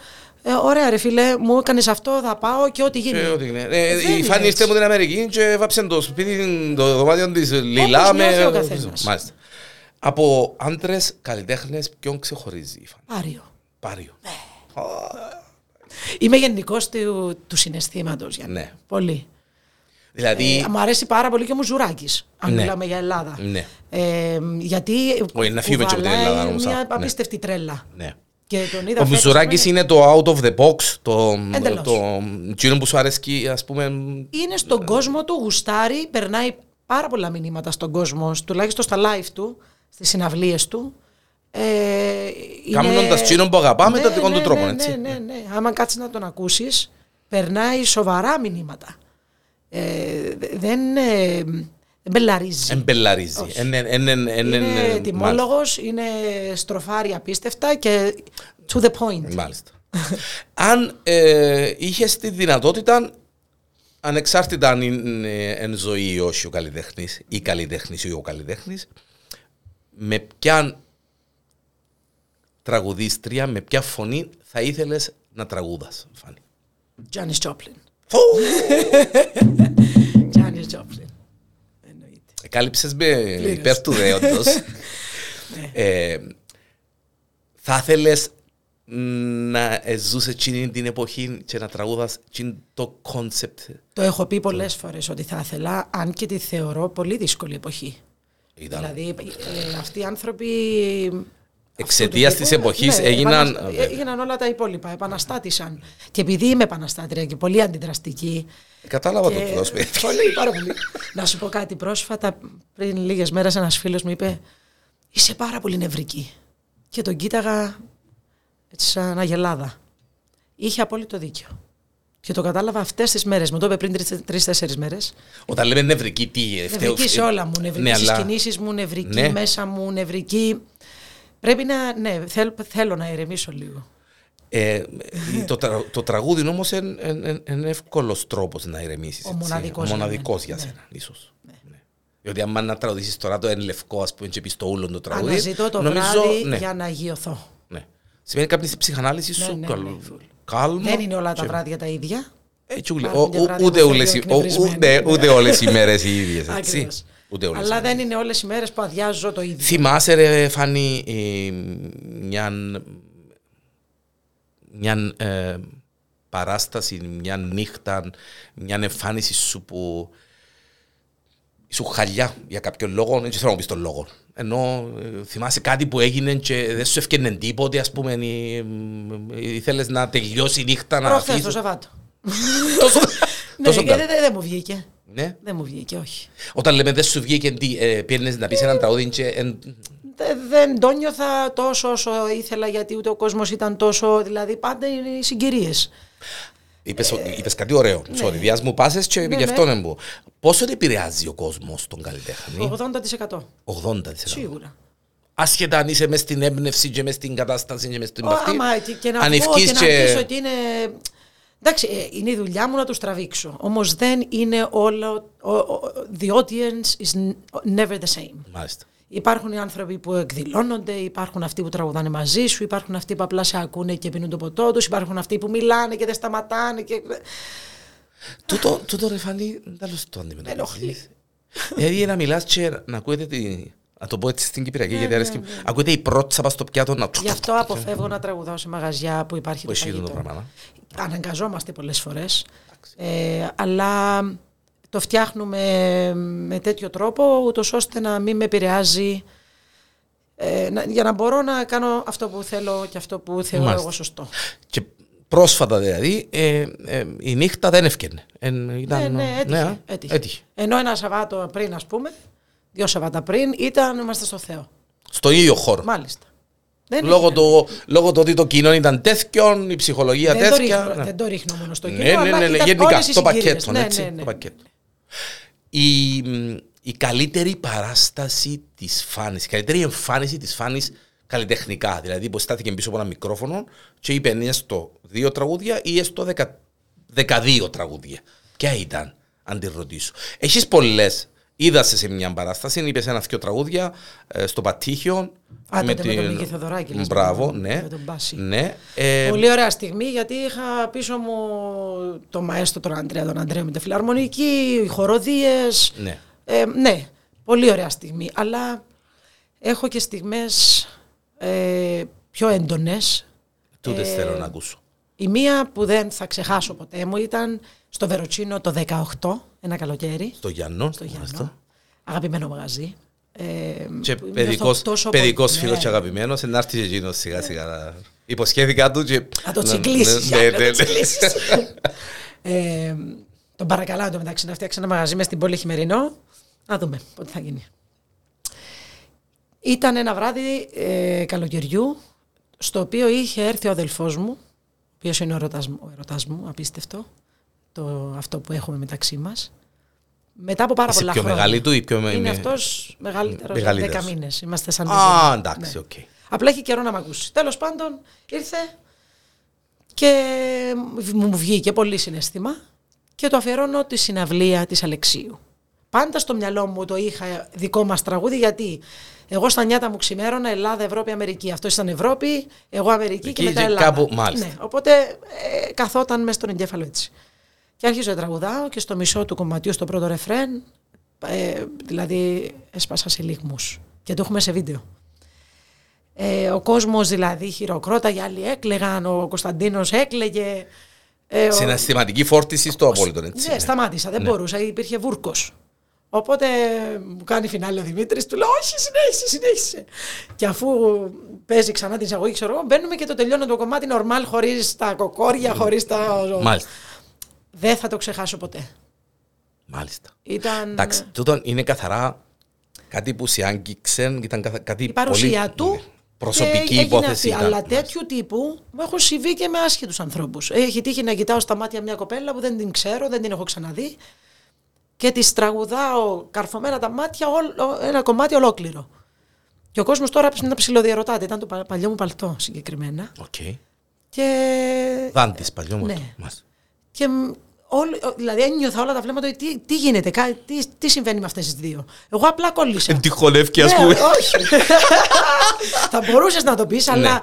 Ε, ωραία, ρε φίλε, μου έκανες αυτό, θα πάω και ό,τι γίνει. Και ό,τι είναι. Ε, Δεν η είναι Φάνη έτσι. ήρθε από την Αμερική και βάψε το σπίτι, το δωμάτιο της λιλά Όπως νιώθει με... ο καθένας. Μάλιστα. Από άντρες καλλιτέχνες ποιον ξεχωρίζει η Φάνη. Πάριο. Πάριο. Είμαι γενικός του, του συναισθήματος. Ναι. Πολύ. Δηλαδή, Ε, μου αρέσει πάρα πολύ και ο Μουζουράκης, αν Ναι. μιλάμε για Ελλάδα. ναι, Ε, γιατί Όχι, να φύγουμε και από την κουβαλάει Ελλάδα, όμως, α, Μια ναι. απίστευτη τρέλα. ναι. Και τον είδα Ο φέτος, Μουζουράκης είναι- είναι το out of the box, το, Εντελώς. το εκείνο που σου αρέσει, ας πούμε, είναι στον κόσμο του, γουστάρει, περνάει πάρα πολλά μηνύματα στον κόσμο, τουλάχιστον στα live του, στις συναυλίες του. Ε, Κάνοντας τσίνον που αγαπάμε, το δικό του τρόπο, ναι, έτσι. Ναι, ναι, ναι. Άμα κάτσεις να τον ακούσεις, περνάει σοβαρά μηνύματα. Ε, δεν, ε, δεν μπελαρίζει. Εμπελαρίζει. Όχι. Εν- εν- εν- εν- εν- είναι εν- τιμόλογος, είναι στροφάρι απίστευτα και to the point. Μάλιστα. [LAUGHS] αν ε, είχες τη δυνατότητα, ανεξάρτητα αν είναι εν ζωή ή όχι ο καλλιτέχνης, ή καλλιτέχνης ή ο καλλιτέχνης, με ποια τραγουδίστρια, με ποια φωνή θα ήθελες να τραγουδάς, Φάνη; Janis Joplin. [LAUGHS] Κάλυψες με υπέρ του δέοντος. Ναι. [LAUGHS] ε, θα ήθελες να ζούσε εκείνη την εποχή και να τραγουδάς εκείνο το concept. Το έχω πει πολλές φορές ότι θα ήθελα, αν και τη θεωρώ πολύ δύσκολη εποχή. Ήταν. Δηλαδή, ε, αυτοί οι άνθρωποι. Εξαιτίας αυτού του της τύπου, εποχής ναι, έγιναν- επαναστα- βέβαια. έγιναν όλα τα υπόλοιπα, επαναστάτησαν. Και επειδή είμαι επαναστάτρια και πολύ αντιδραστική. Κατάλαβα το και- τι δώσουμε. [LAUGHS] Πολύ, πάρα πολύ. Να σου πω κάτι. Πρόσφατα, πριν λίγες μέρες, ένας φίλος μου είπε: Είσαι πάρα πολύ νευρική. Και τον κοίταγα έτσι σαν αγελάδα. Είχε απόλυτο δίκιο. Και το κατάλαβα αυτές τις μέρες. Μου το είπε πριν τρει-τέσσερι μέρες. Όταν λέμε νευρική, τι Νευρική σε όλα μου. Νευρική Ναι, στις αλλά κινήσεις μου, νευρική Ναι. μέσα μου, νευρική. Πρέπει να. Ναι, θέλ- θέλω να ηρεμήσω λίγο. ε, το, τρα- το τραγούδι όμως είναι εύκολος τρόπος να ηρεμήσεις. Ο μοναδικός Ο για μοναδικός μένα. για Ναι. σένα, ίσως. Διότι αν να τραγουδήσεις τώρα το εν λευκό, ας πούμε, και πει το ούλον το τραγούδι. Αναζητώ το νομίζω, βράδυ ναι, για να αγιωθώ. ναι. Σημαίνει κάποια στην ψυχανάλυσης Ναι, σου. ναι, καλ- ναι. Κάλμα. Δεν είναι όλα τα και- βράδια τα ίδια. Έτσι, ούλε- Υπάρχουν ο- και ο- βράδια ούτε που όλες φεύγει οι- ο- εκνευρισμένη. ούτε- ούτε όλες οι [LAUGHS] μέρες οι ίδιες, έτσι. Ακριβώς. Ούτε όλες οι Αλλά μέρες. δεν είναι όλες οι μέρες που αδειάζω το ίδιο. Θυμάσαι ρε Φάνη ε, μια, μια ε, παράσταση, μια νύχτα, μια εμφάνιση σου που σου χαλιά για κάποιον λόγο, δεν ξέρω να μου πεις τον λόγο. Ενώ ε, θυμάσαι κάτι που έγινε και δεν σου έφτιανε τίποτε, ας πούμε, ή, ε, ήθελες να τελειώσει η νύχτα, να Προχθές το αφήσεις. Σαββάτο. Τόσο, [LAUGHS] Ναι, τόσο και καλό. δεν δεν μου βγήκε. Ναι. Δεν μου βγήκε, όχι. Όταν λέμε δεν σου βγήκε, τι, ε, πήγαινες να πεις έναν τραγούδι και... εν- Δε- Δεν το νιώθα τόσο όσο ήθελα γιατί ούτε ο κόσμος ήταν τόσο. Δηλαδή πάντα είναι οι συγκυρίες. Είπες, είπες κάτι ωραίο. Sorry, διάς μου πάσες και Ναι, γι' ναι. αυτό δεν μου. Πόσο επηρεάζει ο κόσμος τον καλλιτέχνη; 80%. 80%. Σίγουρα. Άσχετα αν είσαι μες στην έμπνευση και μες στην κατάσταση και μες στην Ω, παυτή. Άμα και- και να αν βγω και ευκείς να πεις ότι είναι... Εντάξει, ε, είναι η δουλειά μου να τους τραβήξω. Όμως δεν είναι όλο... ο- ο- The audience is n- never the same. Μάλιστα. Υπάρχουν οι άνθρωποι που εκδηλώνονται, υπάρχουν αυτοί που τραγουδάνε μαζί σου, υπάρχουν αυτοί που απλά σε ακούνε και πίνουν το ποτό τους, υπάρχουν αυτοί που μιλάνε και δεν σταματάνε. Και... Τούτο, τούτο ρε Φανή, τέλος το Ενοχλεί. αντιμετωπίζεις. Δηλαδή να μιλάς και να ακούετε τη... Να το πω έτσι στην Κυπριακή, Ναι, γιατί αρέσκει. Ακούετε η πρότσα πας στο πιάτο να... Γι' αυτό αποφεύγω να τραγουδάω σε μαγαζιά που υπάρχει Που το εσύ το φαγητό. Πράγμα. να. Αναγκαζόμαστε πολλές φορές, ε, αλλά το φτιάχνουμε με τέτοιο τρόπο, ούτως ώστε να μην με επηρεάζει, ε, να- για να μπορώ να κάνω αυτό που θέλω και αυτό που θεωρώ Μάλιστα. εγώ σωστό. Και πρόσφατα δηλαδή, ε, ε, η νύχτα δεν έφτιανε. Ε, ήταν, ναι, ναι, έτυχε. α, έτυχε. έτυχε. Ενώ ένα Σαββάτο πριν, ας πούμε, δύο Σαββάτα πριν, ήταν, είμαστε στο Θεό. Στο ίδιο χώρο. Μάλιστα. Δεν Λόγω έχει του, λόγω του ότι το κοινό ήταν τέτοιον, η ψυχολογία δεν, το τέτοια. ρίχνω, ναι. δεν το ρίχνω μόνο στο κοινό, Ναι, ναι, αλλά ναι, ναι, ήταν γενικά όλες οι το συγκυρίες. πακέτο. Ναι, έτσι, ναι, ναι. το πακέτο. Η, μ, η καλύτερη παράσταση της φάνης, η καλύτερη εμφάνιση της φάνης καλλιτεχνικά. Δηλαδή, που στάθηκε πίσω από ένα μικρόφωνο και είπε είναι στο δύο τραγούδια ή στο δεκα, δεκαδύο τραγούδια. Ποια ήταν, αν τη ρωτήσω. Έχεις πολλές. Είδα σε σε μια παράσταση, είπε ένα-δυο τραγούδια ε, στο Πατήχιο. Α, τότε με τον Μίκη Θεοδωράκη, λες, Μπράβο, με ναι. τον Μπάση. ναι. Ε, Πολύ ωραία στιγμή γιατί είχα πίσω μου το μαέστο τον Αντρέα, τον Αντρέα με τη φιλαρμονική, οι χοροδίες. ναι. Ε, ναι, πολύ ωραία στιγμή. Αλλά έχω και στιγμές ε, πιο έντονες. Τούτες Ε, θέλω να ακούσω. Η μία που δεν θα ξεχάσω ποτέ μου ήταν στο Βεροτσίνο το 18, ένα καλοκαίρι, Στο Γιάννο. στο μάλιστα. Γιάννο. Αγαπημένο μαγαζί. Ε, Και που παιδικός, νιώθω τόσο παιδικός πολύ- φίλος ναι. και αγαπημένος, να έρθεις και εκείνος σιγά σιγά. να- Υποσχέθηκα του και... Να το Ναι, τσιγκλίσεις, ναι, να ναι, το ναι. τσιγκλίσεις. [LAUGHS] ε, τον παρακαλάω το μεταξύ να φτιάξει ένα μαγαζί μες στην πόλη Χειμερινό. Να δούμε πότε θα γίνει. Ήταν ένα βράδυ ε, καλοκαιριού, στο οποίο είχε έρθει ο αδελφός μου, ο οποίος είναι ο ερωτάς, μου- ο ερωτάς μου, απίστευτο, το, αυτό που έχουμε μεταξύ μας. Μετά από πάρα Είσαι πολλά πιο χρόνια. μεγάλη του ή πιο με- Είναι με- αυτός μεγαλύτερος, Μεγαλύτερος. 10 μήνες. Είμαστε σαν Α, παιδί. εντάξει, Ναι. οκ. Απλά έχει καιρό να μ' ακούσει. Τέλος πάντων, ήρθε και μου βγήκε πολύ συναίσθημα και το αφιερώνω τη συναυλία της Αλεξίου. Πάντα στο μυαλό μου το είχα δικό μας τραγούδι γιατί εγώ στα νιάτα μου ξημέρωνα Ελλάδα, Ευρώπη, Αμερική. Αυτό ήταν Ευρώπη, εγώ Αμερική και Εκεί μετά και Ελλάδα. κάπου- μάλιστα. Ναι, οπότε ε, καθόταν μέσα στον εγκέφαλο έτσι. Και άρχιζα να τραγουδάω και στο μισό του κομματιού στο πρώτο ρεφρέν, ε, δηλαδή έσπασα σε λίγμους. Και το έχουμε σε βίντεο. Ε, ο κόσμος δηλαδή χειροκρόταγε, άλλοι έκλεγαν, ο Κωνσταντίνος έκλαιγε. Ε, ο- Συναισθηματική φόρτιση στο απόλυτο, έτσι. ναι, σταμάτησα, δεν μπορούσα, υπήρχε βούρκος. Οπότε μου κάνει φινάλε ο Δημήτρης, του λέω: Όχι, συνέχισε, συνέχισε. Και αφού παίζει ξανά την εισαγωγή, ξέρω εγώ, μπαίνουμε και το τελειώνω το κομμάτι normal, χωρίς τα κοκόρια, χωρίς τα. Μάλιστα. Δεν θα το ξεχάσω ποτέ. Μάλιστα. Ήταν. Εντάξει, τούτο είναι καθαρά κάτι που σε άγγιξε, ήταν καθα- κάτι η παρουσία πολύ του. ναι, προσωπική και έγινε υπόθεση. αυτή. ήταν. Αλλά τέτοιου τύπου μου έχουν συμβεί και με άσχετους ανθρώπους. Έχει τύχει να κοιτάω στα μάτια μια κοπέλα που δεν την ξέρω, δεν την έχω ξαναδεί και της τραγουδάω καρφωμένα τα μάτια όλο- ένα κομμάτι ολόκληρο. Και ο κόσμος τώρα να ψιλοδιερωτάται. Ήταν το πα- παλιό μου παλτό συγκεκριμένα. Οκ. Και, Δάντης, παλιό μου. Ναι. αυτό. Μάλιστα. και μ, όλη- ο- δηλαδή ένιωθα όλα τα βλέμματα ότι τι, τι γίνεται, κα- τι, τι συμβαίνει με αυτές τις δύο. Εγώ απλά κόλλησα. Εν τη χωνεύκει, ας Ναι, πούμε. όχι. [LAUGHS] θα μπορούσες να το πεις, αλλά Ναι.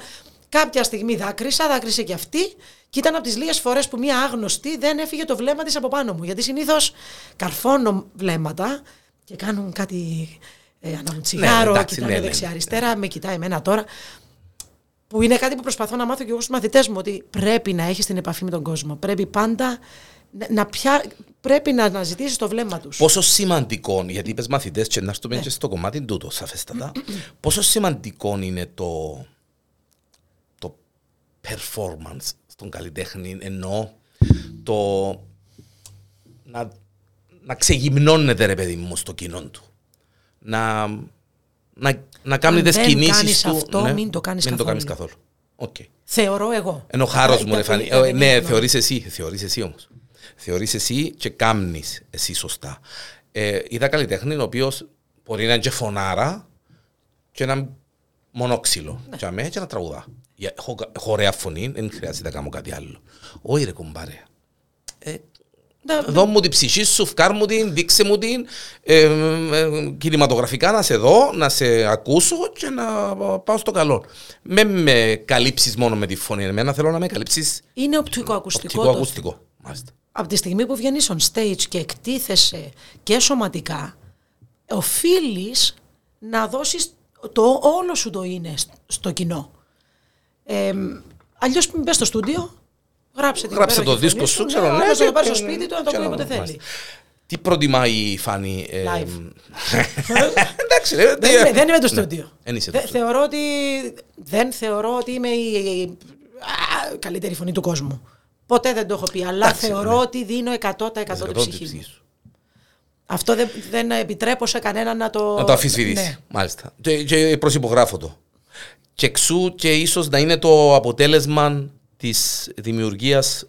κάποια στιγμή δάκρυσα, δάκρυσε και αυτή. Και ήταν από τις λίγες φορές που μία άγνωστη δεν έφυγε το βλέμμα της από πάνω μου. Γιατί συνήθως καρφώνω βλέμματα και κάνουν κάτι. Ε, ανάβουν τσιγάρο, Ναι, εντάξει, κοιτάνε ναι, ναι, δεξιά-αριστερά, με κοιτάει εμένα τώρα. Που είναι κάτι που προσπαθώ να μάθω και εγώ στους μαθητές μου, ότι πρέπει να έχεις την επαφή με τον κόσμο. Πρέπει πάντα να, να πια, πρέπει να αναζητήσει το βλέμμα τους. Πόσο σημαντικό, γιατί είπες μαθητές και να έρθουμε και στο κομμάτι τούτο, σαφέστατα, πόσο σημαντικό είναι το, το performance στον καλλιτέχνη, εννοώ το να, να ξεγυμνώνεται ρε παιδί μου στο κοινό του. Να, να, να κάνει Αν τις δεν κινήσεις κάνεις του. αυτό, μην το κάνεις μην το καθόλου. κάνεις καθόλου. Οκ. Θεωρώ εγώ. Ενώ χάρος μου, ρε Ήταν- Φανή. ήταν- Ε, Ναι, ήταν- θεωρείς εσύ. Θεωρείς εσύ όμως. Θεωρείς εσύ και κάμνεις εσύ σωστά. Ε, είδα καλλιτέχνη ο οποίος μπορεί να είναι και φωνάρα και να είναι μονόξυλο. Ναι. Και αμέ και να τραγουδά. Για- Έχω, έχω ωραία φωνή, δεν χρειάζεται να κάνω κάτι άλλο. Όχι ρε κουμπάρε. Ε, Να- δώ μου την ψυχή σου, φκάρ μου την, δείξε μου την, ε, ε, κινηματογραφικά να σε δω, να σε ακούσω και να πάω στο καλό. Με με καλύψεις μόνο με τη φωνή. Εμένα θέλω να με καλύψεις Είναι οπτικοακουστικό. οπτικό το- ακουστικό. Μάλιστα. Από τη στιγμή που βγαίνεις on stage και εκτίθεσαι και σωματικά, οφείλεις να δώσεις το όλο σου το είναι σ- στο κοινό. Ε, αλλιώς μην πες στο στούντιο, γράψε την Γράψε το υπέροχη δίσκο φωνή σου, ναι, ξέρω, ο ναι. άλλος να το και- πάρει στο και- σπίτι του να το και ακούει όποτε θέλει. μάλιστα. Τι προτιμάει η Φάνη. ε, Live. [LAUGHS] Εντάξει, ρε, τι- Δεν είμαι, δεν είμαι το Ναι, στούντιο. δεν είσαι το Δε- στούντιο. θεωρώ ότι, δεν θεωρώ ότι είμαι η, η- α, καλύτερη φωνή του κόσμου. Ποτέ δεν το έχω πει, αλλά Εντάξει, θεωρώ ναι. ότι δίνω 100% τη Εκατό την ψυχή ψυχή μου. σου. Αυτό δεν, δεν επιτρέπω σε κανένα να το... Να το αμφισβητήσει. Ναι. Μάλιστα. Και, και προσυπογράφω το. Και εξού και ίσως να είναι το αποτέλεσμα της δημιουργίας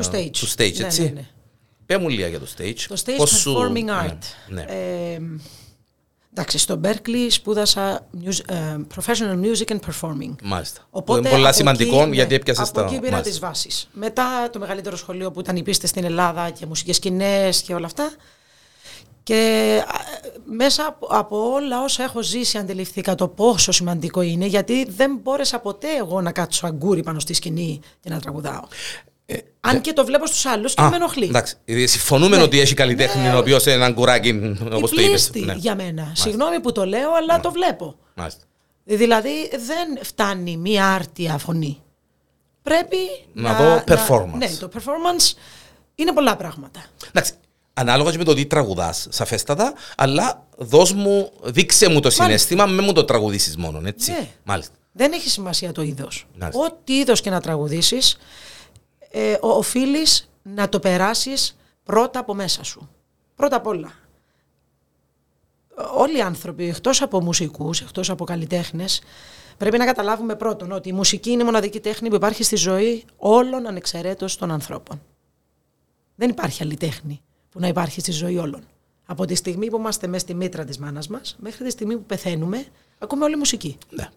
Του stage. του stage, Ναι, έτσι. ναι, ναι. Πέ μου λίγα για το stage. Το stage Πώς σου- performing ναι, art. Ναι. Ε, εντάξει, στο Berkeley σπούδασα music- ε, professional music and performing. Μάλιστα. Οπότε είναι πολλά από σημαντικό εκεί, γιατί ναι, έπιασες από τα. εκεί πήρα μάλιστα. τις βάσεις. Μετά το μεγαλύτερο σχολείο που ήταν οι πίστες στην Ελλάδα και μουσικές σκηνές και όλα αυτά. Και α, μέσα από, από όλα όσα έχω ζήσει αντιληφθήκα το πόσο σημαντικό είναι γιατί δεν μπόρεσα ποτέ εγώ να κάτσω αγκούρι πάνω στη σκηνή και να τραγουδάω. Αν και το βλέπω στους άλλους και Ε, Α, με ενοχλεί. Εντάξει. Ε, Συμφωνούμε Ναι. ότι έχει καλλιτέχνη Ναι. ο οποίος είναι έναν κουράκι, Η όπως το είπες. πλήστη για μένα. Συγγνώμη που το λέω, αλλά το βλέπω. Μάλιστα. Δηλαδή δεν φτάνει μία άρτια φωνή. Πρέπει Να δω performance. ναι, το performance είναι πολλά πράγματα. Εντάξει. Ανάλογα και με το τι τραγουδάς, σαφέστατα, αλλά δώσ' μου, δείξε μου το συνέστημα, με μου το τραγουδήσεις μόνο, έτσι. Ναι. Μάλιστα. Δεν έχει σημασία το είδος. Μάλιστα. Ό,τι είδος και να τραγουδήσεις, ε, οφείλεις να το περάσεις πρώτα από μέσα σου. Πρώτα απ' όλα. όλοι οι άνθρωποι, εκτός από μουσικούς, εκτός από καλλιτέχνες, πρέπει να καταλάβουμε πρώτον ότι η μουσική είναι η μοναδική τέχνη που υπάρχει στη ζωή όλων ανεξαιρέτως των ανθρώπων. Δεν υπάρχει άλλη τέχνη που να υπάρχει στη ζωή όλων. Από τη στιγμή που είμαστε μέσα στη μήτρα της μάνας μας, μέχρι τη στιγμή που πεθαίνουμε, ακούμε όλη μουσική. Ναι.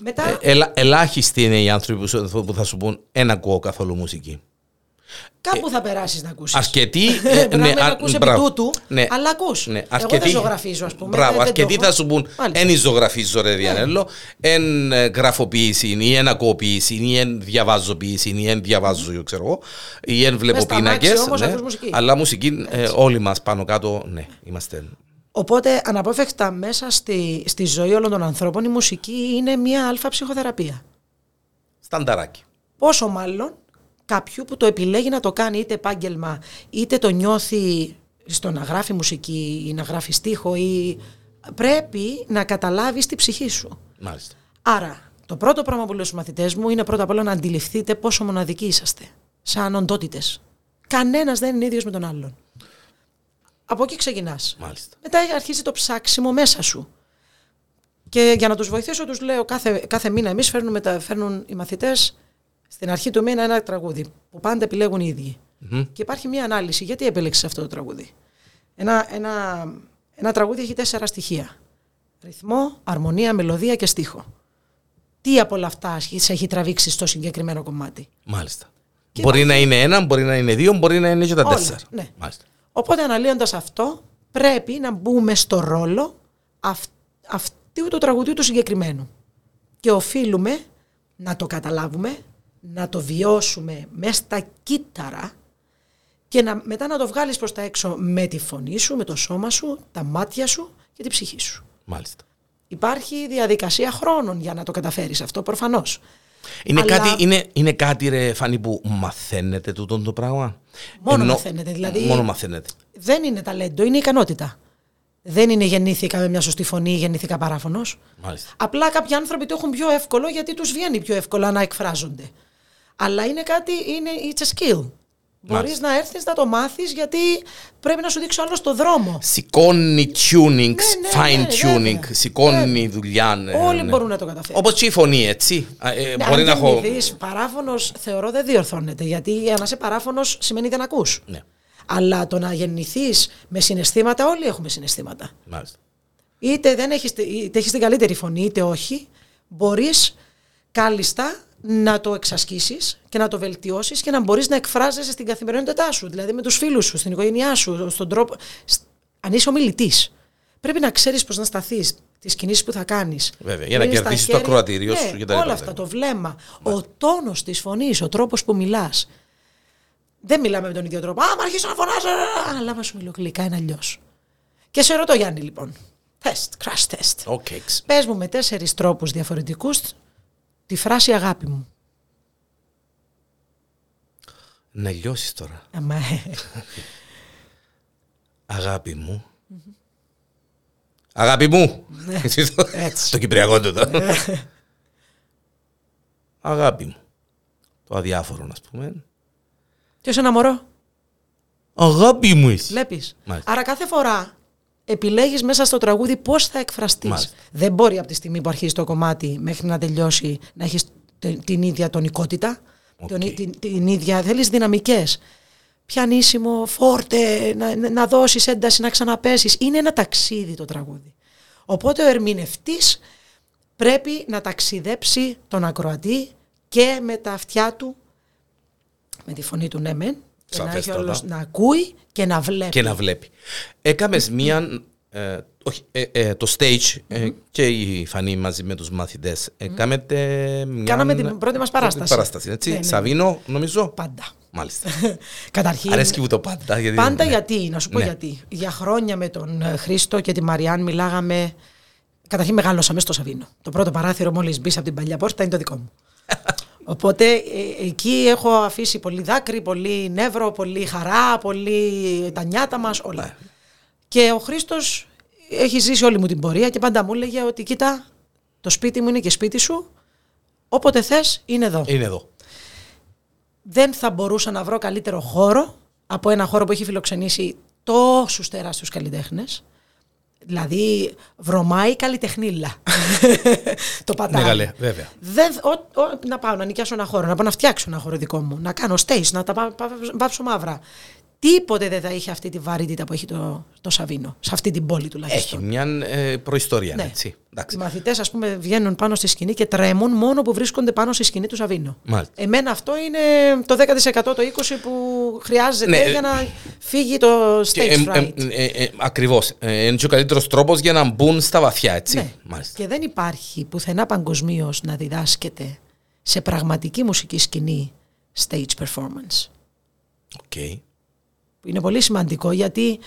Μετά, Ε, ελα- ελάχιστοι είναι οι άνθρωποι που σου- που θα σου πούν «Εν ακούω καθόλου μουσική». κάπου θα περάσεις να ακούσεις. Αρκετοί. Μπορεί να μην α- ακούς επί μπράβο. τούτου, Ναι. αλλά ακούς. Ναι, Εγώ αρκετοί- δεν ζωγραφίζω, ας πούμε. Μπράβο, δεν- δεν το αρκετοί έχω. θα σου πούν Μάλιστα. εν ζωγραφίζω ρε Διανέλο, εν ε, γραφοποίηση ή εν ακούω ποιήση ή εν διαβάζω ποιήση ή εν διαβάζω ξέρω εγώ ή εν βλέπω Μες στα αμάξια πίνακες. όμως ναι. ακούς μουσική. Αλλά μουσική ε, όλοι μας πάνω κάτω, ναι, είμαστε Οπότε, αναπόφευκτα μέσα στη, στη ζωή όλων των ανθρώπων, η μουσική είναι μια αλφα ψυχοθεραπεία. στανταράκι. Πόσο μάλλον κάποιου που το επιλέγει να το κάνει είτε επάγγελμα, είτε το νιώθει στο να γράφει μουσική ή να γράφει στίχο ή πρέπει να καταλάβεις τη ψυχή σου. Μάλιστα. Άρα, το πρώτο πράγμα που λέω στους μαθητές μου είναι πρώτα απ' όλα να αντιληφθείτε πόσο μοναδικοί είσαστε, σαν οντότητες. Κανένας δεν είναι ίδιος με τον άλλον. Από εκεί ξεκινάς. Μάλιστα. Μετά αρχίζει το ψάξιμο μέσα σου. Και για να τους βοηθήσω τους λέω κάθε, κάθε μήνα εμείς φέρνουμε τα, φέρνουν οι μαθητές στην αρχή του μήνα ένα τραγούδι που πάντα επιλέγουν οι ίδιοι. Μμμ. Και υπάρχει μια ανάλυση. Γιατί επέλεξες αυτό το τραγούδι; Ένα, ένα, ένα τραγούδι έχει τέσσερα στοιχεία. Ρυθμό, αρμονία, μελωδία και στίχο. Τι από όλα αυτά σε έχει τραβήξει στο συγκεκριμένο κομμάτι; Μάλιστα. Και μπορεί να είναι ένα, μπορεί να είναι δύο, μπορεί να είναι και τα Όλα, τέσσερα. ναι. Μάλιστα. Οπότε αναλύοντας αυτό πρέπει να μπούμε στο ρόλο αυ, αυτού του τραγουδιού του συγκεκριμένου. Και οφείλουμε να το καταλάβουμε, να το βιώσουμε μέσα στα κύτταρα και να, μετά να το βγάλεις προς τα έξω με τη φωνή σου, με το σώμα σου, τα μάτια σου και την ψυχή σου. Μάλιστα. Υπάρχει διαδικασία χρόνων για να το καταφέρεις αυτό προφανώς. Είναι, Αλλά- κάτι, είναι, είναι κάτι ρε Φανή που μαθαίνετε τούτο το πράγμα; Μόνο μαθαίνετε, δηλαδή- Μόνο μαθαίνετε. Δεν είναι ταλέντο, είναι ικανότητα. Δεν είναι γεννήθηκα με μια σωστή φωνή ή γεννήθηκα παράφωνος. Μάλιστα. Απλά κάποιοι άνθρωποι το έχουν πιο εύκολο γιατί τους βγαίνει πιο εύκολα να εκφράζονται. Αλλά είναι κάτι, είναι it's a skill. Μπορείς Μάλιστα. να έρθεις να το μάθεις γιατί πρέπει να σου δείξει άλλο το δρόμο. Σηκώνει tuning, ναι, fine ναι, tuning, βέβαια. σηκώνει δουλειά. ναι, Όλοι ναι. μπορούν να το καταφέρουν. Όπως και η φωνή, έτσι. Α, ε, Ναι, μπορεί αν να έχω. γεννηθείς παράφωνος θεωρώ δεν διορθώνεται γιατί για να είσαι παράφωνος σημαίνει δεν ακούς. Ναι, Αλλά το να γεννηθείς με συναισθήματα, όλοι έχουμε συναισθήματα. μάλιστα. είτε δεν έχεις, είτε έχεις την καλύτερη φωνή είτε όχι, μπορείς κάλλιστα να το εξασκήσεις και να το βελτιώσεις και να μπορείς να εκφράζεσαι στην καθημερινότητά σου, δηλαδή με τους φίλους σου, στην οικογένειά σου, στον τρόπο... Σ- Αν είσαι ομιλητής, πρέπει να ξέρεις πώς να σταθείς, τις κινήσεις που θα κάνεις. Βέβαια, για να Είναι στα κερδίσεις το χέρια- ακροατήριο ναι, σου και τα λοιπά. Όλα αυτά, το βλέμμα, ο τόνος της φωνής, ο τρόπος που μιλάς. Δεν μιλάμε με τον ίδιο τρόπο. Α, μα αρχίσω να φωνάζω. Αλλά μα σου μιλώ γλυκά, είναι αλλιώς. Και σε ρωτώ, Γιάννη, λοιπόν. Τεστ, crash test. OK. Πες μου με τέσσερις τρόπους διαφορετικούς τη φράση αγάπη μου. Να λιώσεις τώρα. Αμα, ε, Αγάπη μου. Αγάπη μου. Έτσι το- Ναι. Έτσι. Το κυπριακό του το. Αγάπη μου. Το αδιάφορο, να πούμε. Ποιος ένα μωρό, Αγάπη μου είσαι. βλέπεις. Μάλιστα. Άρα κάθε φορά επιλέγεις μέσα στο τραγούδι πώς θα εκφραστείς. Μάλιστα. Δεν μπορεί από τη στιγμή που αρχίζει το κομμάτι μέχρι να τελειώσει να έχεις τε- την ίδια τονικότητα, Οκ. τον ή- την, την ίδια, θέλεις δυναμικές. Πιανίσιμο, φόρτε, να, να- να δώσεις ένταση, να ξαναπέσεις. Είναι ένα ταξίδι το τραγούδι. Οπότε ο ερμηνευτής πρέπει να ταξιδέψει τον ακροατή και με τα αυτιά του, με τη φωνή του ναι μεν, και να, έχει Σαφέστατα. όλος, να ακούει και να βλέπει. Και να βλέπει. Έκαμες μία. ε, όχι, ε, ε, το stage ε, και η Φανή μαζί με τους μαθητές έκαμε μια Κάναμε την πρώτη μας παράσταση. παράσταση έτσι. Ναι, ναι, ναι. Σαβίνο νομίζω Πάντα. μάλιστα [LAUGHS] Καταρχήν, αρέσκει μου το πάντα γιατί, πάντα ναι. γιατί, να σου πω Ναι. γιατί. Για χρόνια με τον ε, Χρήστο και τη Μαριάν μιλάγαμε. Καταρχήν μεγάλωσαμε στο Σαβίνο. Το πρώτο παράθυρο μόλις μπεις από την παλιά πόρτα είναι το δικό μου. Οπότε ε, εκεί έχω αφήσει πολύ δάκρυ, πολύ νεύρο, πολύ χαρά, πολύ τα νιάτα μας, όλα. Ναι. Και ο Χρήστος έχει ζήσει όλη μου την πορεία και πάντα μου έλεγε ότι κοίτα, το σπίτι μου είναι και σπίτι σου, όποτε θες είναι εδώ. είναι εδώ δεν θα μπορούσα να βρω καλύτερο χώρο από ένα χώρο που έχει φιλοξενήσει τόσους τεράστιους καλλιτέχνες Δηλαδή, βρωμάει καλλιτεχνίλα. [LAUGHS] το πατάει. Ναι, καλέ, βέβαια. Δεν, ο, ο, να πάω να νοικιάσω ένα χώρο, να πάω να φτιάξω ένα χώρο δικό μου, να κάνω stage, να τα πά- πά- πάψω μαύρα. Τίποτε δεν θα είχε αυτή τη βαρύτητα που έχει το, το Σαβίνο, σε αυτή την πόλη Έχει τουλάχιστον. μια ε, προϊστορία, Ναι. έτσι. Οι Εντάξει. μαθητές, ας πούμε, βγαίνουν πάνω στη σκηνή και τρέμουν μόνο που βρίσκονται πάνω στη σκηνή του Σαβίνο. Μάλιστα. Εμένα αυτό είναι το 10% το 20% που χρειάζεται Ναι, για να φύγει το stage fright. Ακριβώς. ε, είναι και ο καλύτερος τρόπος για να μπουν στα βαθιά, έτσι. Ναι. Μάλιστα. Και δεν υπάρχει πουθενά παγκοσμίως να διδάσκεται σε πραγματική μουσική σκηνή stage performance. OK. Που είναι πολύ σημαντικό γιατί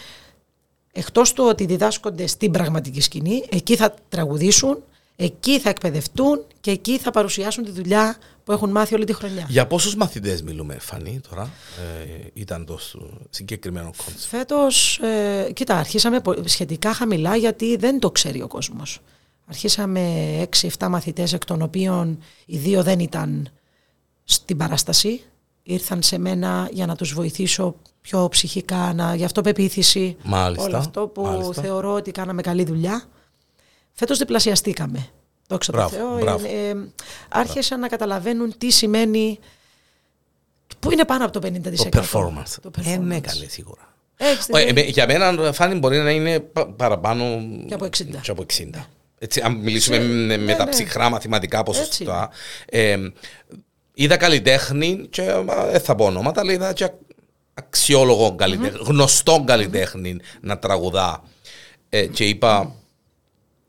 εκτός του ότι διδάσκονται στην πραγματική σκηνή, εκεί θα τραγουδήσουν, εκεί θα εκπαιδευτούν και εκεί θα παρουσιάσουν τη δουλειά που έχουν μάθει όλη τη χρονιά. Για πόσους μαθητές μιλούμε, Φανή, τώρα, ε, ήταν το σ- συγκεκριμένο concept. Φέτος, ε, κοίτα, αρχίσαμε πο- σχετικά χαμηλά γιατί δεν το ξέρει ο κόσμος. Αρχίσαμε 6-7 μαθητές εκ των οποίων οι δύο δεν ήταν στην παράσταση. Ήρθαν σε μένα για να τους βοηθήσω πιο ψυχικά, να, για αυτοπεποίθηση. Μάλιστα, Όλο αυτό που μάλιστα. θεωρώ ότι κάναμε καλή δουλειά. Φέτος διπλασιαστήκαμε. Δόξα τω Μπράβο, Θεώ. μπράβο. Ε, ε, άρχισαν να καταλαβαίνουν τι σημαίνει... Που είναι πάνω από το 50%. Το performance. Το Ε, ναι, performance. καλέ, σίγουρα. Έχεις Ε, την- ε, για μένα, Φάνη, μπορεί να είναι πα- παραπάνω Και από 60. και από 60. Έτσι, αν μιλήσουμε Σε- με, με ναι, τα ναι. ψυχρά μαθηματικά Έτσι ποσοστά. Ε, είδα καλλιτέχνη και ε, δεν θα πω ονόματα, αλλά είδα και αξιόλογο καλλιτέχνη, γνωστό καλλιτέχνη να τραγουδά. Ε, και είπα,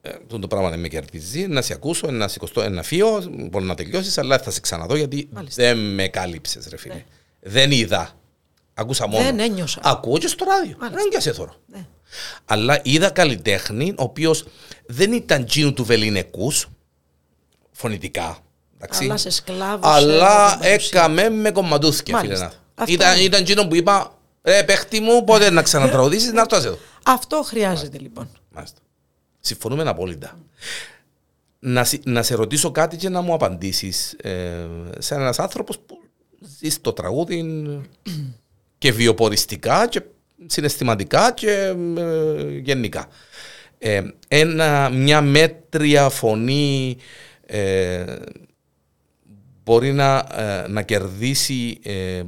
ε, αυτό το πράγμα δεν με κερδίζει, να σε ακούσω, να σηκωστώ, να φύγω, μπορεί να τελειώσεις, αλλά θα σε ξαναδώ γιατί Μάλιστα. Ναι. δεν με κάλυψες, ρε φίλε. Δεν είδα. Ακούσα μόνο. Δεν ένιωσα. Ακούω και στο ράδιο. Μάλιστα. Δεν και σε θωρώ. Ναι. Αλλά είδα καλλιτέχνη, ο οποίος δεν ήταν τζίνου του βεληνικού, φωνητικά. Εντάξει. Αλλά σε σκλάβωσε Αλλά με την παρουσία. έκαμε με κομματούθια, φίλε. Μάλιστα. να. Αυτό Ήταν, είναι. ήταν τζίνο που είπα, ρε παίχτη μου, πότε να ξανατραουδήσεις, να έρθω εδώ. [LAUGHS] Αυτό χρειάζεται λοιπόν. Μάλιστα. Συμφωνούμε απόλυτα. Να, σε- να σε ρωτήσω κάτι και να μου απαντήσεις. Ε, σε ένας άνθρωπος που ζεις στο τραγούδι [CLEARS THROAT] και βιοποριστικά και συναισθηματικά και ε, γενικά. Ε, ένα, μια μέτρια φωνή ε, μπορεί να, ε, να κερδίσει ε,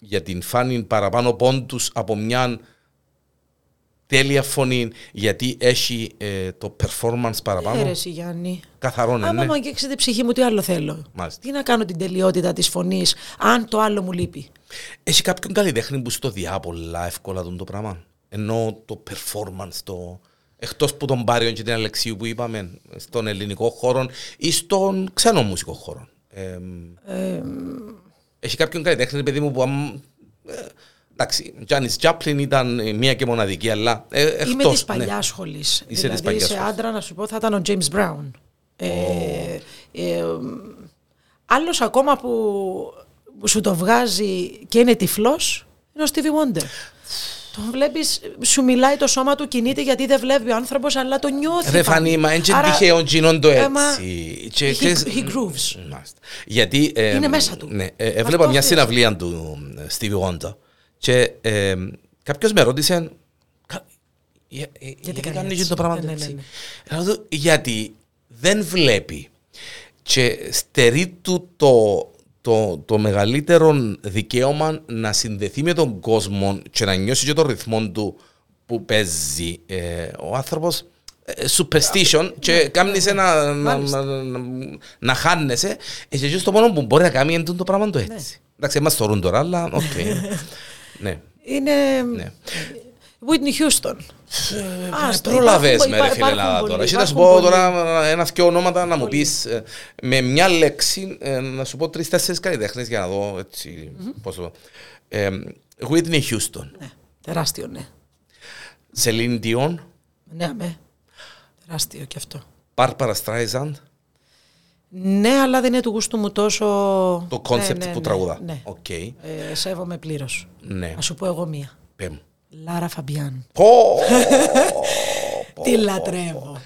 για την φάνη παραπάνω πόντους από μια τέλεια φωνή γιατί έχει ε, το performance παραπάνω. Έρεση Γιάννη. Καθαρό είναι, Άμα ναι. μου αγγίξει την ψυχή μου, τι άλλο θέλω; Μάλιστα. Τι να κάνω την τελειότητα της φωνής, αν το άλλο μου λείπει; Έχει κάποιον καλλιτέχνη που στο διά πολλά εύκολα τον το πράγμα. Ενώ το performance, το... εκτός που τον Πάριον και την Αλεξίου που είπαμε, στον ελληνικό χώρο ή στον ξένο μουσικό χώρο. Ε, έχει κάποιον καλλιτέχνη, παιδί μου, που αμ, ε, εντάξει, Τζάνις Τζάπλιν ήταν ε, μία και μοναδική, αλλά ε, εκτός, Είμαι της ναι. παλιάς σχολής. της δηλαδή παλιάς σε σχολής. άντρα να σου πω θα ήταν ο James Brown. Ε, ε, άλλος ακόμα που, που σου το βγάζει και είναι τυφλός είναι ο Stevie Wonder. Τον βλέπεις, σου μιλάει το σώμα του, κινείται γιατί δεν βλέπει ο άνθρωπος, αλλά το νιώθει. Ρε πάλι. Φανή, μα είναι και Άρα, τυχαίο γίνον το ε, μα, έτσι. Και he- ξέρεις- he grooves. Μάλιστα. Γιατί... ε, Είναι μέσα του. Ναι, ε, έβλεπα Αυτό μια χρειάζεται. συναυλία του ε, Stevie Wonder και ε, κάποιος με ρώτησε «Κα- για- ε, γιατί κάνει κάνει έτσι». το πράγμα Ναι, του ναι, έτσι; ναι, Λέω του, Γιατί δεν βλέπει και στερεί του το, το, το μεγαλύτερο δικαίωμα να συνδεθεί με τον κόσμο και να νιώσει και τον ρυθμό του που παίζει ε, ο άνθρωπος ε, superstition και κάνεις ένα να, Μάλιστα. να, να, να χάνεσαι ε, και στο μόνο που μπορεί να κάνει είναι το πράγμα το έτσι. Εντάξει, μας θωρούν τώρα, αλλά οκ. [LAUGHS] ναι. Είναι Ναι. Whitney Houston. Άστο, Προλαβες υπάρχουν- με ρε υπά- φίλε υπάρχουν Ελλάδα πολλοί, τώρα. Εσύ να σου υπάρχουν πω πολλοί. τώρα ένα-δυο ονόματα να μου πεις ε, με μια λέξη ε, να σου πω τρεις-τέσσερις καλλιτέχνες για να δω έτσι πώς το... Ε, Whitney Houston, Ναι, τεράστιο, ναι. Celine Dion, Ναι, αμέ. Τεράστιο και αυτό. Barbara Streisand, Ναι, αλλά δεν είναι του γούστου μου τόσο. το concept Ναι, ναι, που ναι, τραγουδά. Ναι. Οκ, Ε, σέβομαι πλήρως. ναι. Να σου πω εγώ μία. Πέμ. Λάρα Φαμπιάν. Πω! [LAUGHS] Τη λατρεύω.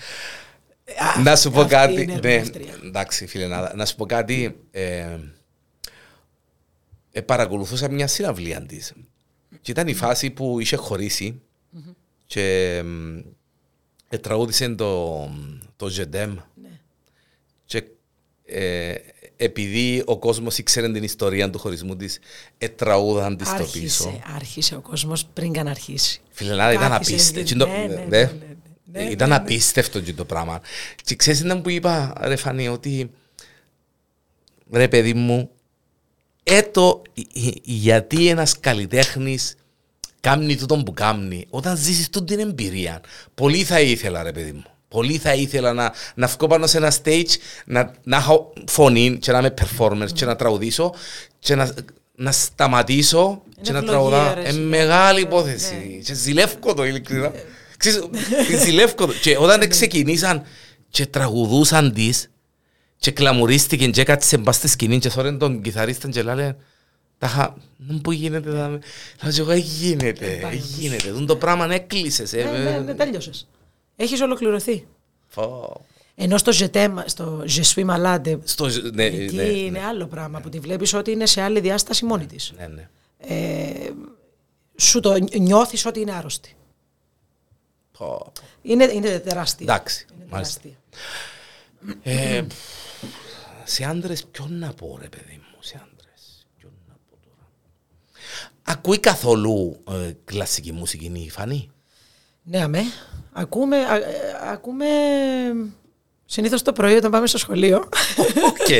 Να σου πω Αυτή κάτι. είναι Ναι, ερμηνεύτρια. εντάξει, φίλε, να, να σου πω κάτι. Ε, ε, παρακολουθούσα μια συναυλία της. Και ήταν η φάση που είχε χωρίσει και ε, τραγούδισε το, το Ζεντέμ. Ναι. Και ε, επειδή ο κόσμος ήξερε την ιστορία του χωρισμού της, ε, τραγούδαν της στο πίσω. Άρχισε, άρχισε ο κόσμος πριν καν αρχίσει. Φιλενάδα ήταν Κάθισε, απίστευτο. ναι, ναι, Ναι, ναι, ναι, ναι, ναι, Ήταν ναι. απίστευτο και το πράγμα. Και ξέρεις ήταν που είπα, ρε Φανή, ότι ρε παιδί μου, έτο γιατί ένας καλλιτέχνης κάνει τούτο που κάνει, όταν ζήσεις τούτη την εμπειρία, πολύ θα ήθελα ρε παιδί μου. Πολύ θα ήθελα να, να βγω πάνω σε ένα stage, να, να έχω φωνή και να είμαι performer και να τραγουδήσω και να, να σταματήσω και να ευλογία, τραγουδάω. ρε, Ε, εσύ. μεγάλη Ναι. υπόθεση. Και ζηλεύω το ειλικρινά. Ξέρεις, ζηλεύω το. Και όταν ξεκινήσαν και τραγουδούσαν τις και κλαμουρίστηκε και έκατσε μπας στη σκηνή και θόρεν τον κιθαρίστα και λάλε Τάχα, δεν που γίνεται, θα με... Λέω και εγώ, «Ε, γίνεται, ε, γίνεται. Δουν το πράγμα έκλεισες. ε, Ναι, ναι, ναι, τέλειωσε. Έχεις ολοκληρωθεί. Φω. Ενώ στο ζετέμα, στο Je suis malade, Στο, ναι, εκεί ναι, είναι άλλο πράγμα που τη βλέπεις ότι είναι σε άλλη διάσταση μόνη της. ναι, ναι. Ε, σου το νιώθεις ότι είναι άρρωστη. Φω. Είναι, είναι τεράστια. Εντάξει, Είναι μάλιστα. τεράστια. Ε, σε άντρες ποιον να πω ρε παιδί μου, σε άντρες. Ποιον να πω τώρα. Ακούει καθόλου ε, κλασική μουσική η Φανή; Ναι, αμέ. Ακούμε, α- ε, ακούμε συνήθως το πρωί όταν πάμε στο σχολείο. Οκ. [LAUGHS]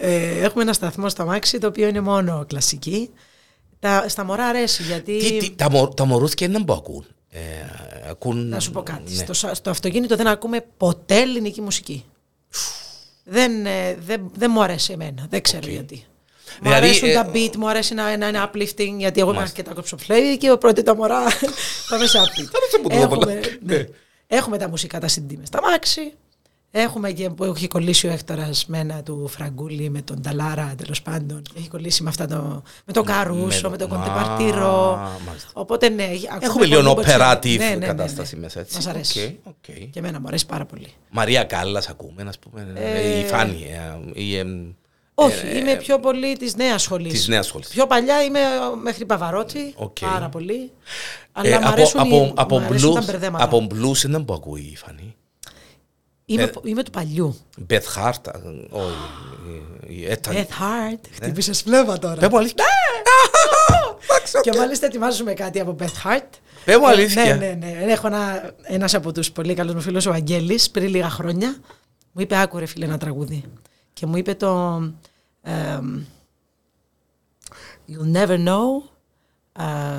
Ε, έχουμε ένα σταθμό στο αμάξι το οποίο είναι μόνο κλασική. Τα, στα μωρά αρέσει γιατί... Τι- τι- Τα, μο- τα μωρούθια είναι που ακούν. Ε, ακούν Να σου πω κάτι. ναι. Στο, σα- στο αυτοκίνητο δεν ακούμε ποτέ ελληνική μουσική. δεν, ε, δεν, δεν μου αρέσει εμένα. Δεν ξέρω γιατί. Μου Δηλαδή, αρέσουν ε, τα beat, μου αρέσει να, να είναι uplifting, γιατί εγώ είμαι αρκετά κοψοφλέη και ο πρώτη τα μωρά [LAUGHS] πάμε σε upbeat. αρέσει που το δω πολλά. έχουμε, ναι. έχουμε τα μουσικά τα CD μες στα μάξι. Έχουμε και που έχει κολλήσει ο Έκτορας με ένα του Φραγκούλη, με τον Ταλάρα τέλος πάντων. Και Έχει κολλήσει με, αυτά το, με τον Καρούσο, το- με τον Α, Κοντεπαρτήρο. μάλιστα. Οπότε ναι, έχει- ακούμε Έχουμε πολύ λίγο μποτσιάνο. operative Ναι, ναι, ναι, ναι. κατάσταση μέσα έτσι. Μας αρέσει. OK, OK. Και εμένα μου αρέσει πάρα πολύ. Μαρία Κάλλας ακούμε, ας πούμε. Ε, η Φανή. ε, η, εμ, Όχι, ε, είμαι πιο πολύ της νέας σχολής. της νέας σχολής. Πιο παλιά είμαι μέχρι Παβαρότι. Οκ. Πάρα πολύ. ε, Αλλά μου από, αρέσουν, από, οι, από, μ' αρέσουν τα blues, μπερδέματα. από blues είναι που ακούει η Φανή. Είμαι, ε, είμαι του παλιού. Beth Hart, α, όχι, η- η Έτα. Beth Hart. Χτύπησε φλέβα τώρα. Πες μου αλήθεια. Και μάλιστα ετοιμάζουμε κάτι από Beth Hart. Πες μου Ε, αλήθεια. Ναι, ναι, ναι. Έχω ένα, ένας από τους πολύ καλούς μου φίλους, ο Αγγέλης, πριν λίγα χρόνια, μου είπε άκουρε φίλε ένα τραγούδι. Και μου είπε το εμ, You'll never know ε,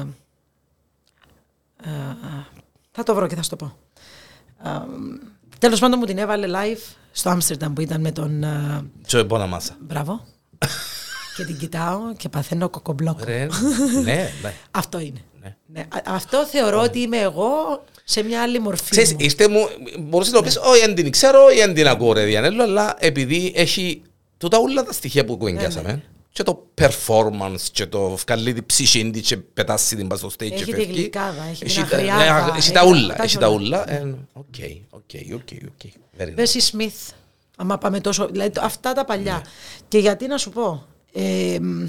ε, ε, θα το βρω και θα σου το πω. Ε, τέλος πάντων μου την έβαλε live στο Άμστερνταμ που ήταν με τον... ε, Joe Bonamassa. μπράβο. [LAUGHS] και την κοιτάω και παθαίνω κοκομπλόκο. Ρε, ναι, [LAUGHS] ναι. Αυτό είναι. Ναι. Ναι, α- αυτό θεωρώ ότι είμαι εγώ σε μια άλλη μορφή. Ξέρεις, μου. είστε μου, μπορείς να πεις, όχι, δεν την ξέρω, ή δεν την ακούω ρε Διανέλο, αλλά επειδή έχει τούτα όλα τα στοιχεία που κουβεντιάσαμε, και το performance και το βγάλει την ψυχή της και πετάσει την πάνω στο stage Έχει και τη φεύγει. γλυκάδα, έχει την τα- αγριάδα, ναι, Έχει έχει τα τα- ούλα, τα έχει τα όλα. ούλα. Ε, Οκ, OK, OK, OK. Very nice. Bessie Smith, άμα πάμε τόσο. Δηλαδή το- αυτά τα παλιά. Και γιατί να σου πω. Ε, μ,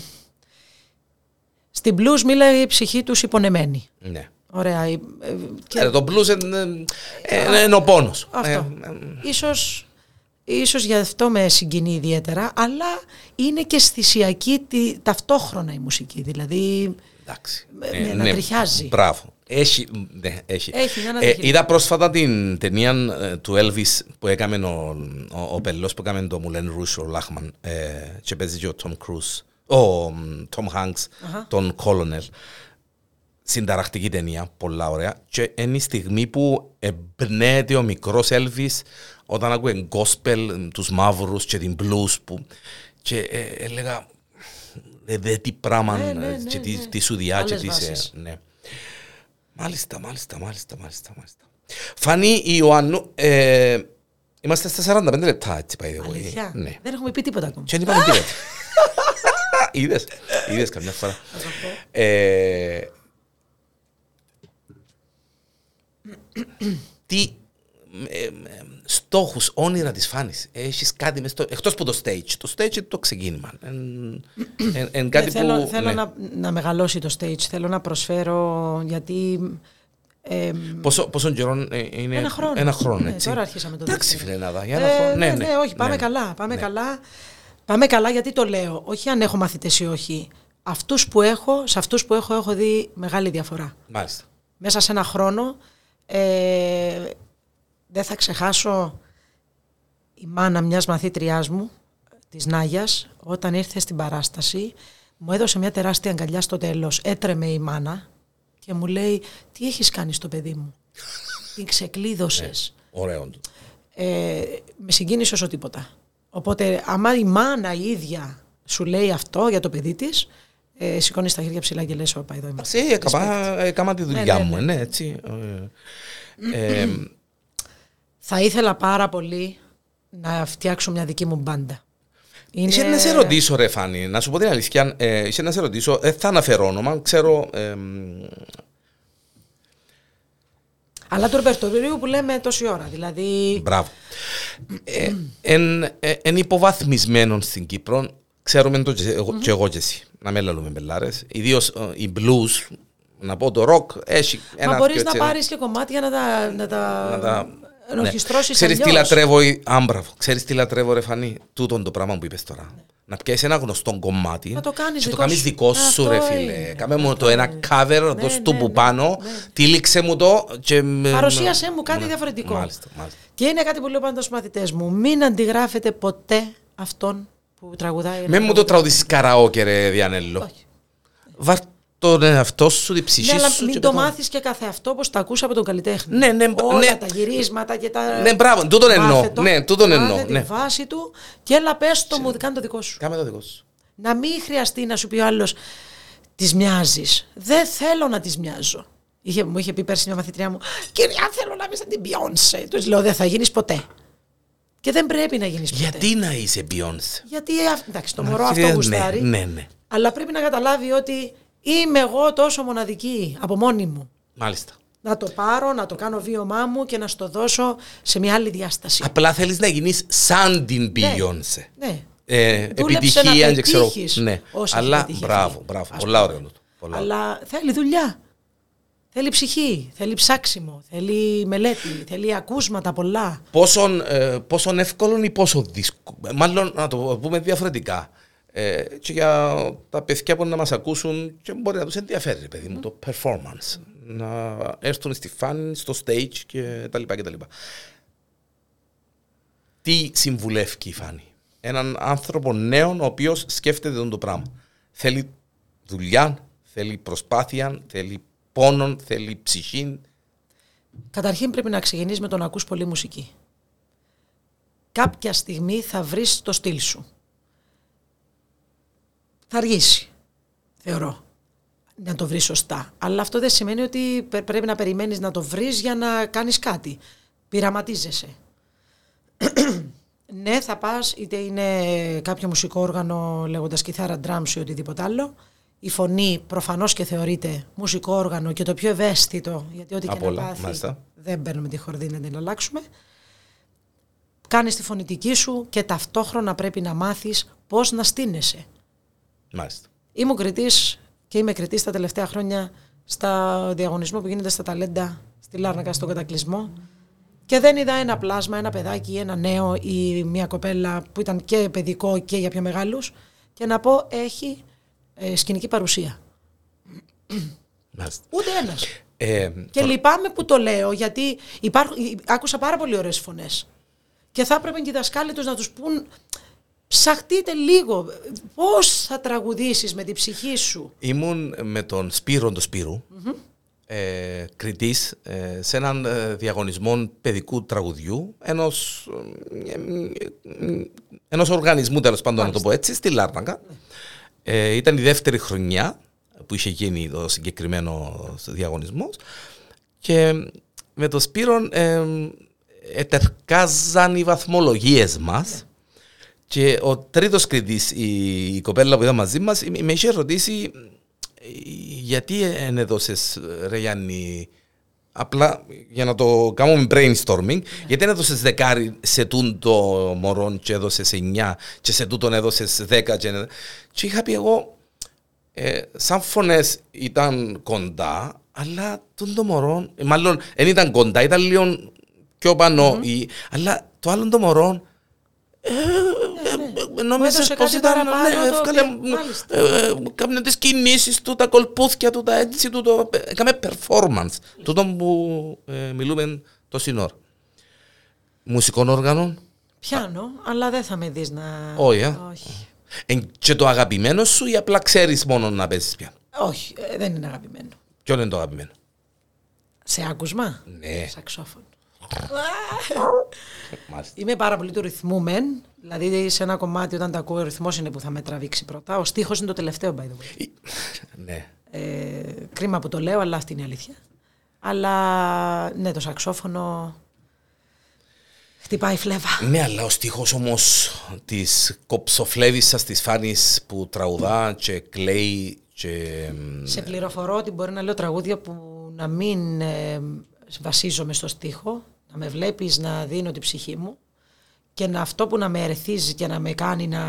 στην blues μίλαγε η ψυχή τους η πονεμένη. Ναι. Ωραία. ε, ε, και Ε, Το blues είναι- ε, είναι ο πόνος. αυτό. Ε, ε, ίσως, ίσως γι' αυτό με συγκινεί ιδιαίτερα, αλλά είναι και αισθησιακή τη, ταυτόχρονα η μουσική. Δηλαδή, Εντάξει. ναι, ανατριχιάζει. Μπράβο. Έχει, ναι, έχει. Έχει μια Ε, αναδοχή. είδα πρόσφατα την ταινία ε, του Elvis που έκανε ο, ο, ο πελός που έκανε το Moulin Rouge, ο Λάχμαν, ε, και παίζει και ο Tom Cruise, ο μ, Tom Hanks, Αχα. τον Colonel. Συνταρακτική ταινία, πολλά ωραία. Και είναι η στιγμή που εμπνέεται ο μικρός Elvis όταν ακούει gospel, τους μαύρους και την blues που... Και ε, έλεγα, ε, δε τι πράγμα Ναι, ναι, ε, ναι, και τι, ναι. τι σου διάτσε, Άλλες τι σε... βάσεις. Ναι. Μάλιστα, μάλιστα, μάλιστα, μάλιστα, μάλιστα. Φανή Ιωάννου, ε, είμαστε στα 45 λεπτά, έτσι πάει the way. αλήθεια. Ναι. Δεν έχουμε πει τίποτα ακόμα. Και δεν είπαμε τίποτα. [LAUGHS] Είδες, είδες καμιά φορά. Ε, τι ε, ε, στόχους, όνειρα της φάνης. Έχεις κάτι μες στο... Εκτός από το stage. Το stage είναι το ξεκίνημα. Εν, εν, εν κάτι Ε, θέλω που... θέλω ναι. να, να μεγαλώσει το stage, θέλω να προσφέρω γιατί Ε, Πόσο, πόσο καιρό ε, είναι. ένα χρόνο. Ένα χρόνο, Ναι, έτσι. τώρα αρχίσαμε το Εντάξει, δεύτερο. φίλε Νάδα, για ένα Ε, χρόνο. ναι, ναι, όχι, πάμε ναι. καλά. Πάμε Ναι. καλά. Πάμε καλά γιατί το λέω. Όχι αν έχω μαθητές ή όχι. Αυτούς που έχω, σε αυτούς που έχω, έχω δει μεγάλη διαφορά. Μάλιστα. Μέσα σε ένα χρόνο ε, δεν θα ξεχάσω η μάνα μιας μαθήτριάς μου, της Νάγιας, όταν ήρθε στην παράσταση, μου έδωσε μια τεράστια αγκαλιά στο τέλος. Έτρεμε η μάνα και μου λέει «Τι έχεις κάνει στο παιδί μου, την ξεκλείδωσες». Ωραίο. του. Ε, με συγκίνησες όσο τίποτα. Οπότε, άμα η μάνα η ίδια σου λέει αυτό για το παιδί της, ε, σηκώνεις τα χέρια ψηλά και λες «Όπα, εδώ είμαστε». Εντάξει, έκαμα, έκαμα τη δουλειά ναι, μου, ναι. ναι, έτσι. Ε, ε, Θα ήθελα πάρα πολύ να φτιάξω μια δική μου μπάντα. Είναι... Είχε να σε ρωτήσω, ρε Φάνη, να σου πω την αλήθεια. Ε, είχε να σε ρωτήσω, δεν θα αναφέρω όνομα, ξέρω. Ε, Αλλά του ρεπερτορίου που λέμε τόση ώρα. Δηλαδή. μπράβο. Ε, εν, ε, εν υποβαθμισμένων στην Κύπρο, ξέρουμε το και, εγώ, και εγώ και εσύ. Να μην λέμε μπελάρες. Ιδίως η blues, να πω το rock, έχει ένα Μα μπορείς δυο να έτσι, πάρεις και κομμάτια να τα, να τα, να τα- ενορχιστρώσεις Ξέρεις τι αλλιώς. λατρεύω, η- α, μπράβο. Ξέρεις τι λατρεύω ρε Φανή, τούτον το πράγμα που είπες τώρα. Να πιάσεις ένα γνωστό κομμάτι Να το κάνεις και το δικό κάνεις σου. δικό σου ρε Αυτό φίλε. είναι. Κάμε μου Αυτό το ένα είναι. cover, Ναι, δώσ' ναι, του που ναι, πάνω, ναι. τύλιξε μου το και... με- Παρουσίασέ μου κάτι Ναι, διαφορετικό. Μάλιστα, μάλιστα. Και είναι κάτι που λέω πάντα στους μαθητές μου. Μην αντιγράφετε ποτέ αυτόν που τραγουδάει. ένα Με μου το τραγούδι. τραγουδίσεις καραόκε ρε Διανέλο. Όχι. Βάρ τον εαυτό σου, τη ψυχή Ναι, αλλά σου. μην και το το- μάθεις και καθε αυτό όπω τα ακούσα από τον καλλιτέχνη. Ναι, ναι, Όλα ναι. τα γυρίσματα και τα. Ναι, μπράβο, τούτον εννοώ. Μάθε το, Ναι, τούτον μάθε εννοώ, τη ναι. βάση του και έλα πες το μου, κάνε το δικό σου. Κάμε το δικό σου. Να μην χρειαστεί να σου πει ο άλλος τη μοιάζεις. Δεν θέλω να τη μοιάζω. Είχε, μου είχε πει πέρσι μια μαθητριά μου, Κυρία, θέλω να είμαι σαν την Beyoncé. Του λέω, Δεν θα γίνεις ποτέ. Και δεν πρέπει να γίνεις ποτέ. Γιατί να είσαι Beyoncé; Γιατί, α, εντάξει, το μωρό Ναι, αυτό γουστάρει. Ναι, ναι. Αλλά πρέπει να καταλάβει ότι είμαι εγώ τόσο μοναδική από μόνη μου. Μάλιστα. Να το πάρω, να το κάνω βίωμά μου και να στο δώσω σε μια άλλη διάσταση. Απλά θέλεις να γίνεις σαν την Beyoncé. Ναι. Ε, Δούλεψε επιτυχία, να και ξέρω. πετύχεις Ναι. όσα Αλλά έχει πετύχεις μπράβο, αυτή. μπράβο. Ας Πολλά πούμε. ωραία. τούτο, πολλά ωραία. Αλλά θέλει δουλειά. Θέλει ψυχή, θέλει ψάξιμο, θέλει μελέτη, θέλει ακούσματα πολλά. Πόσον, ε, πόσον εύκολο ή πόσο δύσκολο. Μάλλον να το πούμε διαφορετικά. Ε, και για τα παιδιά που να μας ακούσουν και μπορεί να τους ενδιαφέρει, ρε παιδί μου, το performance. Να έρθουν στη φάνη, στο stage και τα λοιπά και τα λοιπά. Τι συμβουλεύει η φάνη; Έναν άνθρωπο νέο ο οποίος σκέφτεται τον το πράγμα. Θέλει δουλειά, θέλει προσπάθεια, θέλει πόνο, θέλει ψυχή. Καταρχήν πρέπει να ξεκινήσεις με το να ακούς πολύ μουσική. Κάποια στιγμή θα βρεις το στυλ σου. Θα αργήσει, θεωρώ, να το βρεις σωστά. Αλλά αυτό δεν σημαίνει ότι πε- πρέπει να περιμένεις να το βρεις για να κάνεις κάτι. Πειραματίζεσαι. ναι, θα πας, είτε είναι κάποιο μουσικό όργανο λέγοντας κιθάρα, drums ή οτιδήποτε άλλο. Η φωνή προφανώς και θεωρείται μουσικό όργανο και το πιο ευαίσθητο, γιατί ό,τι και Από να όλα, πάθει μάλιστα. δεν παίρνουμε τη χορδή να την αλλάξουμε. Κάνεις τη φωνητική σου και ταυτόχρονα πρέπει να μάθεις πώς να στείνεσαι. Μάλιστα. Ήμουν κριτής και είμαι κριτής τα τελευταία χρόνια στα διαγωνισμό που γίνεται στα ταλέντα στη Λάρνακα στον κατακλυσμό και δεν είδα ένα πλάσμα, ένα παιδάκι, ένα νέο ή μια κοπέλα που ήταν και παιδικό και για πιο μεγάλους και να πω έχει ε, σκηνική παρουσία. Μάλιστα. Ούτε ένας. Ε, Και λυπάμαι που το λέω, γιατί υπάρχουν, άκουσα πάρα πολύ ωραίες φωνές. Και θα έπρεπε και οι δασκάλοι τους να τους πούν ψαχτείτε λίγο, πώς θα τραγουδήσεις με την ψυχή σου; Ήμουν με τον Σπύρο τον σπυρου ε, κριτής ε, σε έναν ε, διαγωνισμό παιδικού τραγουδιού ενός, ε, ε, ενός οργανισμού τέλος πάντων να το πω έτσι στη Λάρνακα. Ε, ήταν η δεύτερη χρονιά που είχε γίνει το συγκεκριμένο διαγωνισμός και με τον Σπύρο ε, ετερκάζαν οι βαθμολογίες μας και ο τρίτος κριτής, η, η κοπέλα που ήταν μαζί μας, με με είχε ρωτήσει «Ε, γιατί εν έδωσες ρε Γιάννη απλά για να το κάνουμε brainstorming γιατί δεν έδωσες δεκάρι σε τούν το μωρό και έδωσες εννιά και σε τούτον έδωσες δέκα και, και είχα πει εγώ ε, σαν φωνές ήταν κοντά Αλλά τον το μωρό, ε, μάλλον δεν ήταν κοντά, ήταν λίγο πιο πάνω. η- αλλά το άλλο το μωρό. Ε, ε, ε, νόμιζες έδωσε πως κάτι ήταν, παραπάνω, ναι, το έβγαλε, οποίο- μάλιστα. ε, ε, Κάμνε τις κινήσεις του, τα κολπούθια του, τα έτσι του, το, έκαμε performance. Τούτο που ε, μιλούμε τόση ώρα. Μουσικών όργανων, Πιάνω, αλλά δεν θα με δεις να... Όχι, ε. Όχι. Εν και το αγαπημένο σου ή απλά ξέρεις μόνο να παίζεις πιάνο. Όχι, ε, δεν είναι αγαπημένο. Ποιο είναι το αγαπημένο; Σε άκουσμα; Ναι. Σαξόφωνο. Μάλιστα. Είμαι πάρα πολύ του ρυθμού μεν. Δηλαδή σε ένα κομμάτι όταν το ακούω ο ρυθμός είναι που θα με τραβήξει πρώτα. Ο στίχος είναι το τελευταίο by the way. Ναι. Ε, κρίμα που το λέω, αλλά αυτή είναι η αλήθεια. Αλλά ναι, το σαξόφωνο χτυπάει φλέβα. Ναι, αλλά ο στίχος όμως της κοψοφλέβισσας της Φάνης που τραγουδά και κλαίει και... μ, Σε πληροφορώ ότι μπορεί να λέω τραγούδια που να μην ε, βασίζομαι στο στίχο, να με βλέπεις να δίνω την ψυχή μου και να αυτό που να με ερεθίζει και να με κάνει να,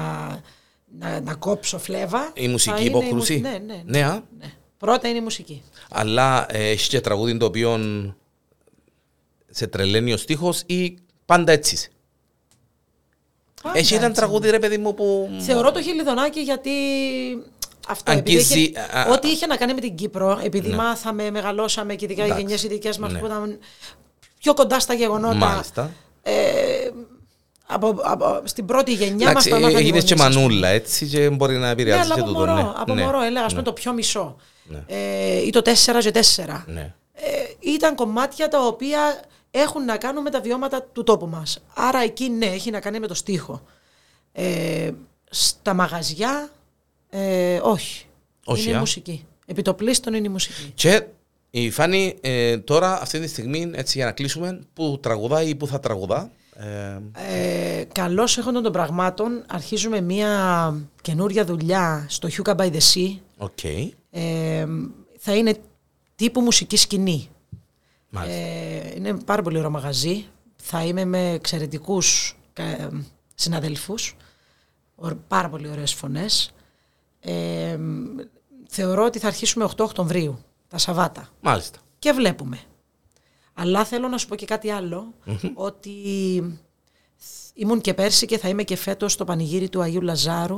να, να κόψω φλέβα. Η μουσική θα είναι η υπόκρουση. μου- Ναι, ναι, ναι, Ναι, α. ναι. Πρώτα είναι η μουσική. Αλλά ε, έχεις και τραγούδι το οποίο σε τρελαίνει ο στίχος ή πάντα έτσι είσαι; Πάντα Έχει ένα έτσι. τραγούδι ρε παιδί μου που... Θεωρώ το χιλιδονάκι γιατί αυτό Αγγίζει, επειδή είχε, α, α, ό,τι είχε να κάνει με την Κύπρο, επειδή μάθαμε, μεγαλώσαμε και ειδικά οι Εντάξει. γενιές οι δικές μας Ναι. που ήταν πιο κοντά στα γεγονότα. Μάλιστα. Ε, από, από, στην πρώτη γενιά μας Εντάξει, τα μάθανε οι έγινες και γονείς, ας πούμε. μανούλα έτσι και μπορεί να Ναι, επηρεάζει αλλά και από τούτο. μωρό, ναι. από Ναι. μωρό έλεγα, ας πούμε το πιο μισό. Ε, ή το 4 και 4. Ναι. Ε, ήταν κομμάτια τα οποία έχουν να κάνουν με τα βιώματα του τόπου μας. Άρα εκεί ναι, έχει να κάνει με το στίχο. Ε, στα μαγαζιά, ε, όχι. Όχι, είναι η α. μουσική. Επιτοπλίστων είναι η μουσική. Και η Φανή ε, τώρα αυτή τη στιγμή έτσι για να κλείσουμε που τραγουδάει ή που θα τραγουδά; Ε, Ε, καλώς εχόντων των πραγμάτων, αρχίζουμε μια καινούρια δουλειά στο Huka by the Sea. OK. Ε, θα είναι τύπου μουσική σκηνή. Μάλιστα. Ε, είναι πάρα πολύ ωραίο μαγαζί. Θα είμαι με εξαιρετικούς ε, συναδέλφους. Ω- Πάρα πολύ ωραίες φωνές. Ε, θεωρώ ότι θα αρχίσουμε 8 Οκτωβρίου, τα Σαββάτα. Μάλιστα. Και βλέπουμε. Αλλά θέλω να σου πω και κάτι άλλο, ότι ήμουν και πέρσι και θα είμαι και φέτος στο πανηγύρι του Αγίου Λαζάρου.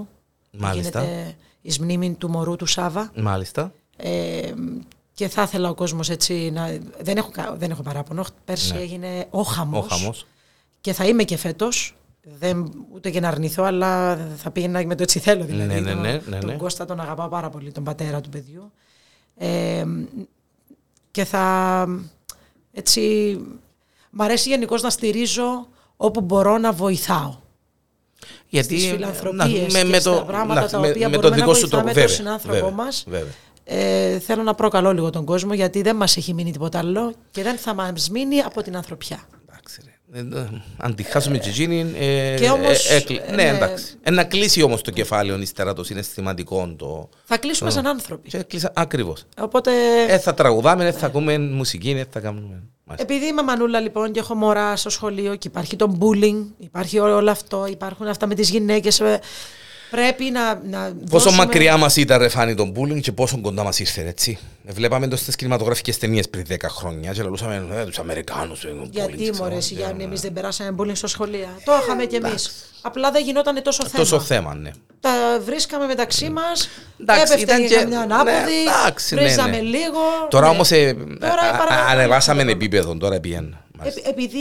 που Μάλιστα. Γίνεται εις μνήμη του μωρού του Σάβα. Μάλιστα. Ε, και θα ήθελα ο κόσμος έτσι να... Δεν έχω, κα- δεν έχω παράπονο. Πέρσι έγινε ο χαμός. Ναι. Ο χαμός. Και θα είμαι και φέτος. Δεν, ούτε και να αρνηθώ, αλλά θα πήγαινα με το έτσι θέλω. Δηλαδή, Ναι, ναι, τον, ναι, ναι, τον ναι. Κώστα τον αγαπάω πάρα πολύ, τον πατέρα του παιδιού. Ε, και θα έτσι... Μ' αρέσει γενικώς να στηρίζω όπου μπορώ να βοηθάω. Γιατί Στις ε, φιλανθρωπίες να- και στα πράγματα να- τα με- οποία με μπορούμε να δικό σου βοηθάμε τρόπο, τον βέβαια, συνάνθρωπο βέβαια, μας. βέβαια. Ε, θέλω να προκαλώ λίγο τον κόσμο γιατί δεν μας έχει μείνει τίποτα άλλο και δεν θα μας μείνει από την ανθρωπιά. Εντάξει, ρε. Ε, ε, Αν τη χάσουμε και εκείνη. ε, Και όμως, ε, έκλει- ε, ναι, ναι. εντάξει. Ε, να κλείσει όμως το κεφάλαιο ύστερα το συναισθηματικό. Το... Θα κλείσουμε σαν άνθρωποι. Και κλείσα ακριβώς. Οπότε, Ε, θα τραγουδάμε, ε, θα ακούμε μουσική, ε, θα κάνουμε. Μάλιστα. επειδή είμαι μανούλα λοιπόν και έχω μωρά στο σχολείο και υπάρχει το bullying, υπάρχει ό- όλο αυτό, υπάρχουν αυτά με τις γυναίκες, ε, πρέπει να, να Πόσο δώσουμε- μακριά μας ήταν ρε φάνη τον bullying και πόσο κοντά μας ήρθε, έτσι. Ε, Βλέπαμε το στις κινηματογραφικέ ταινίες πριν 10 χρόνια και λαλούσαμε ε, τους Αμερικάνους. Γιατί μωρέ, ε, Γιάννη, εμείς δεν περάσαμε bullying στο σχολείο. Το είχαμε κι εμείς. Απλά δεν γινόταν τόσο θέμα. Τόσο θέμα, ναι. Τα βρίσκαμε μεταξύ μας. Εντάξει, Έπεφτε ήταν και και- καμιά ανάποδη. ναι, εντάξει, ναι, βρίζαμε ναι. λίγο. Τώρα ναι. όμως ε, Τώρα α- α- παρα- ανεβάσαμε παρα- επίπεδο, τώρα πήγαινε. Ε, επειδή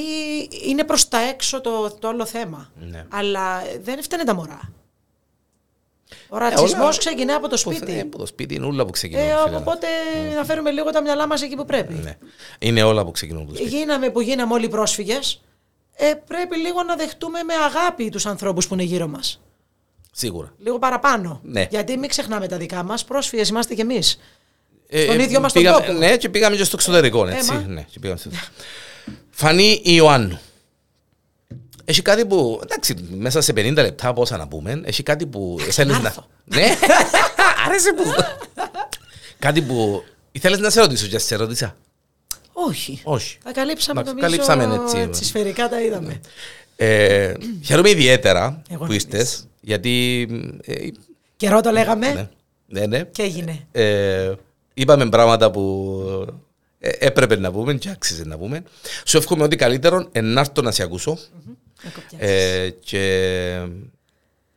είναι προς τα έξω το, το όλο θέμα. Ναι. Αλλά δεν φταίνε τα μωρά. Ο όλα- ρατσισμός ξεκινάει από το Ε, σπίτι. Από το σπίτι είναι όλα που ξεκινούν. Ε, φίλε. οπότε να φέρουμε λίγο τα μυαλά μας εκεί που πρέπει. Ναι. Είναι όλα που ξεκινούν από το σπίτι. Γίναμε που γίναμε όλοι πρόσφυγες. Ε, πρέπει λίγο να δεχτούμε με αγάπη τους ανθρώπους που είναι γύρω μας. Σίγουρα. Λίγο παραπάνω. Ναι. Γιατί μην ξεχνάμε τα δικά μας. Πρόσφυγες είμαστε κι εμείς. Ε, Στον ε, ίδιο μας τον πήγαμε- τόπο. Ναι, και πήγαμε και στο εξωτερικό, έτσι. μα. Ναι, και πήγαμε στο... Φανή Ιωάννου. Έχει κάτι που, εντάξει, μέσα σε 50 λεπτά πόσα να πούμε, έχει κάτι που θέλεις να... έρθω. Ναι, [LAUGHS] άρεσε που... κάτι που ήθελες να σε ρωτήσω και σε ρώτησα. Όχι. Όχι. Τα καλύψαμε Εντάξει, νομίζω καλύψαμε έτσι. έτσι, σφαιρικά τα είδαμε. Ε, χαίρομαι ιδιαίτερα Εγώ που να είστε, γιατί... ε, Καιρό το λέγαμε ναι, ναι, ναι. και έγινε. Ε, είπαμε πράγματα που ε, έπρεπε να πούμε και άξιζε να πούμε. Σου εύχομαι ότι καλύτερο ενάρτω να σε ακούσω. Να κοπιάσεις. Ε, και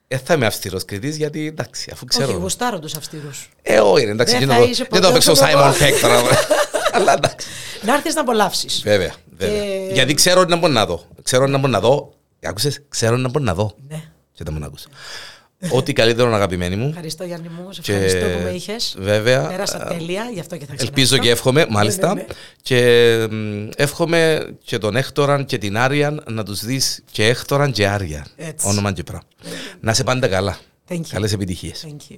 ε, θα είμαι αυστηρός κριτής γιατί εντάξει, αφού ξέρω. Όχι, γουστάρω τους αυστηρούς. Ε, όχι, εντάξει, Δεν δεν θα το- είσαι δεν το ποτέ παίξω όσο Simon εγώ. Peck τώρα. [LAUGHS] [LAUGHS] Αλλά εντάξει. Να έρθεις να απολαύσεις. Βέβαια, βέβαια. Και- Γιατί ξέρω να μπορώ να δω. Ξέρω να μπορώ να δω. Άκουσες, ξέρω να μπορώ να δω. Ναι. Και δεν μου άκουσα. Ό,τι καλύτερο αγαπημένη μου. Ευχαριστώ Γιάννη μου, σε Και ευχαριστώ που με είχες. βέβαια, Πέρασα τέλεια, γι' αυτό και θα ξανάρθω. Ελπίζω και εύχομαι, μάλιστα. Ναι, ναι, ναι. Και μ, εύχομαι και τον Έκτοραν και την Άριαν να τους δεις και Έκτοραν και Άρια. Έτσι. Όνομα και πράγμα. Να σε πάντα καλά. Thank you. Καλές επιτυχίες. Thank you.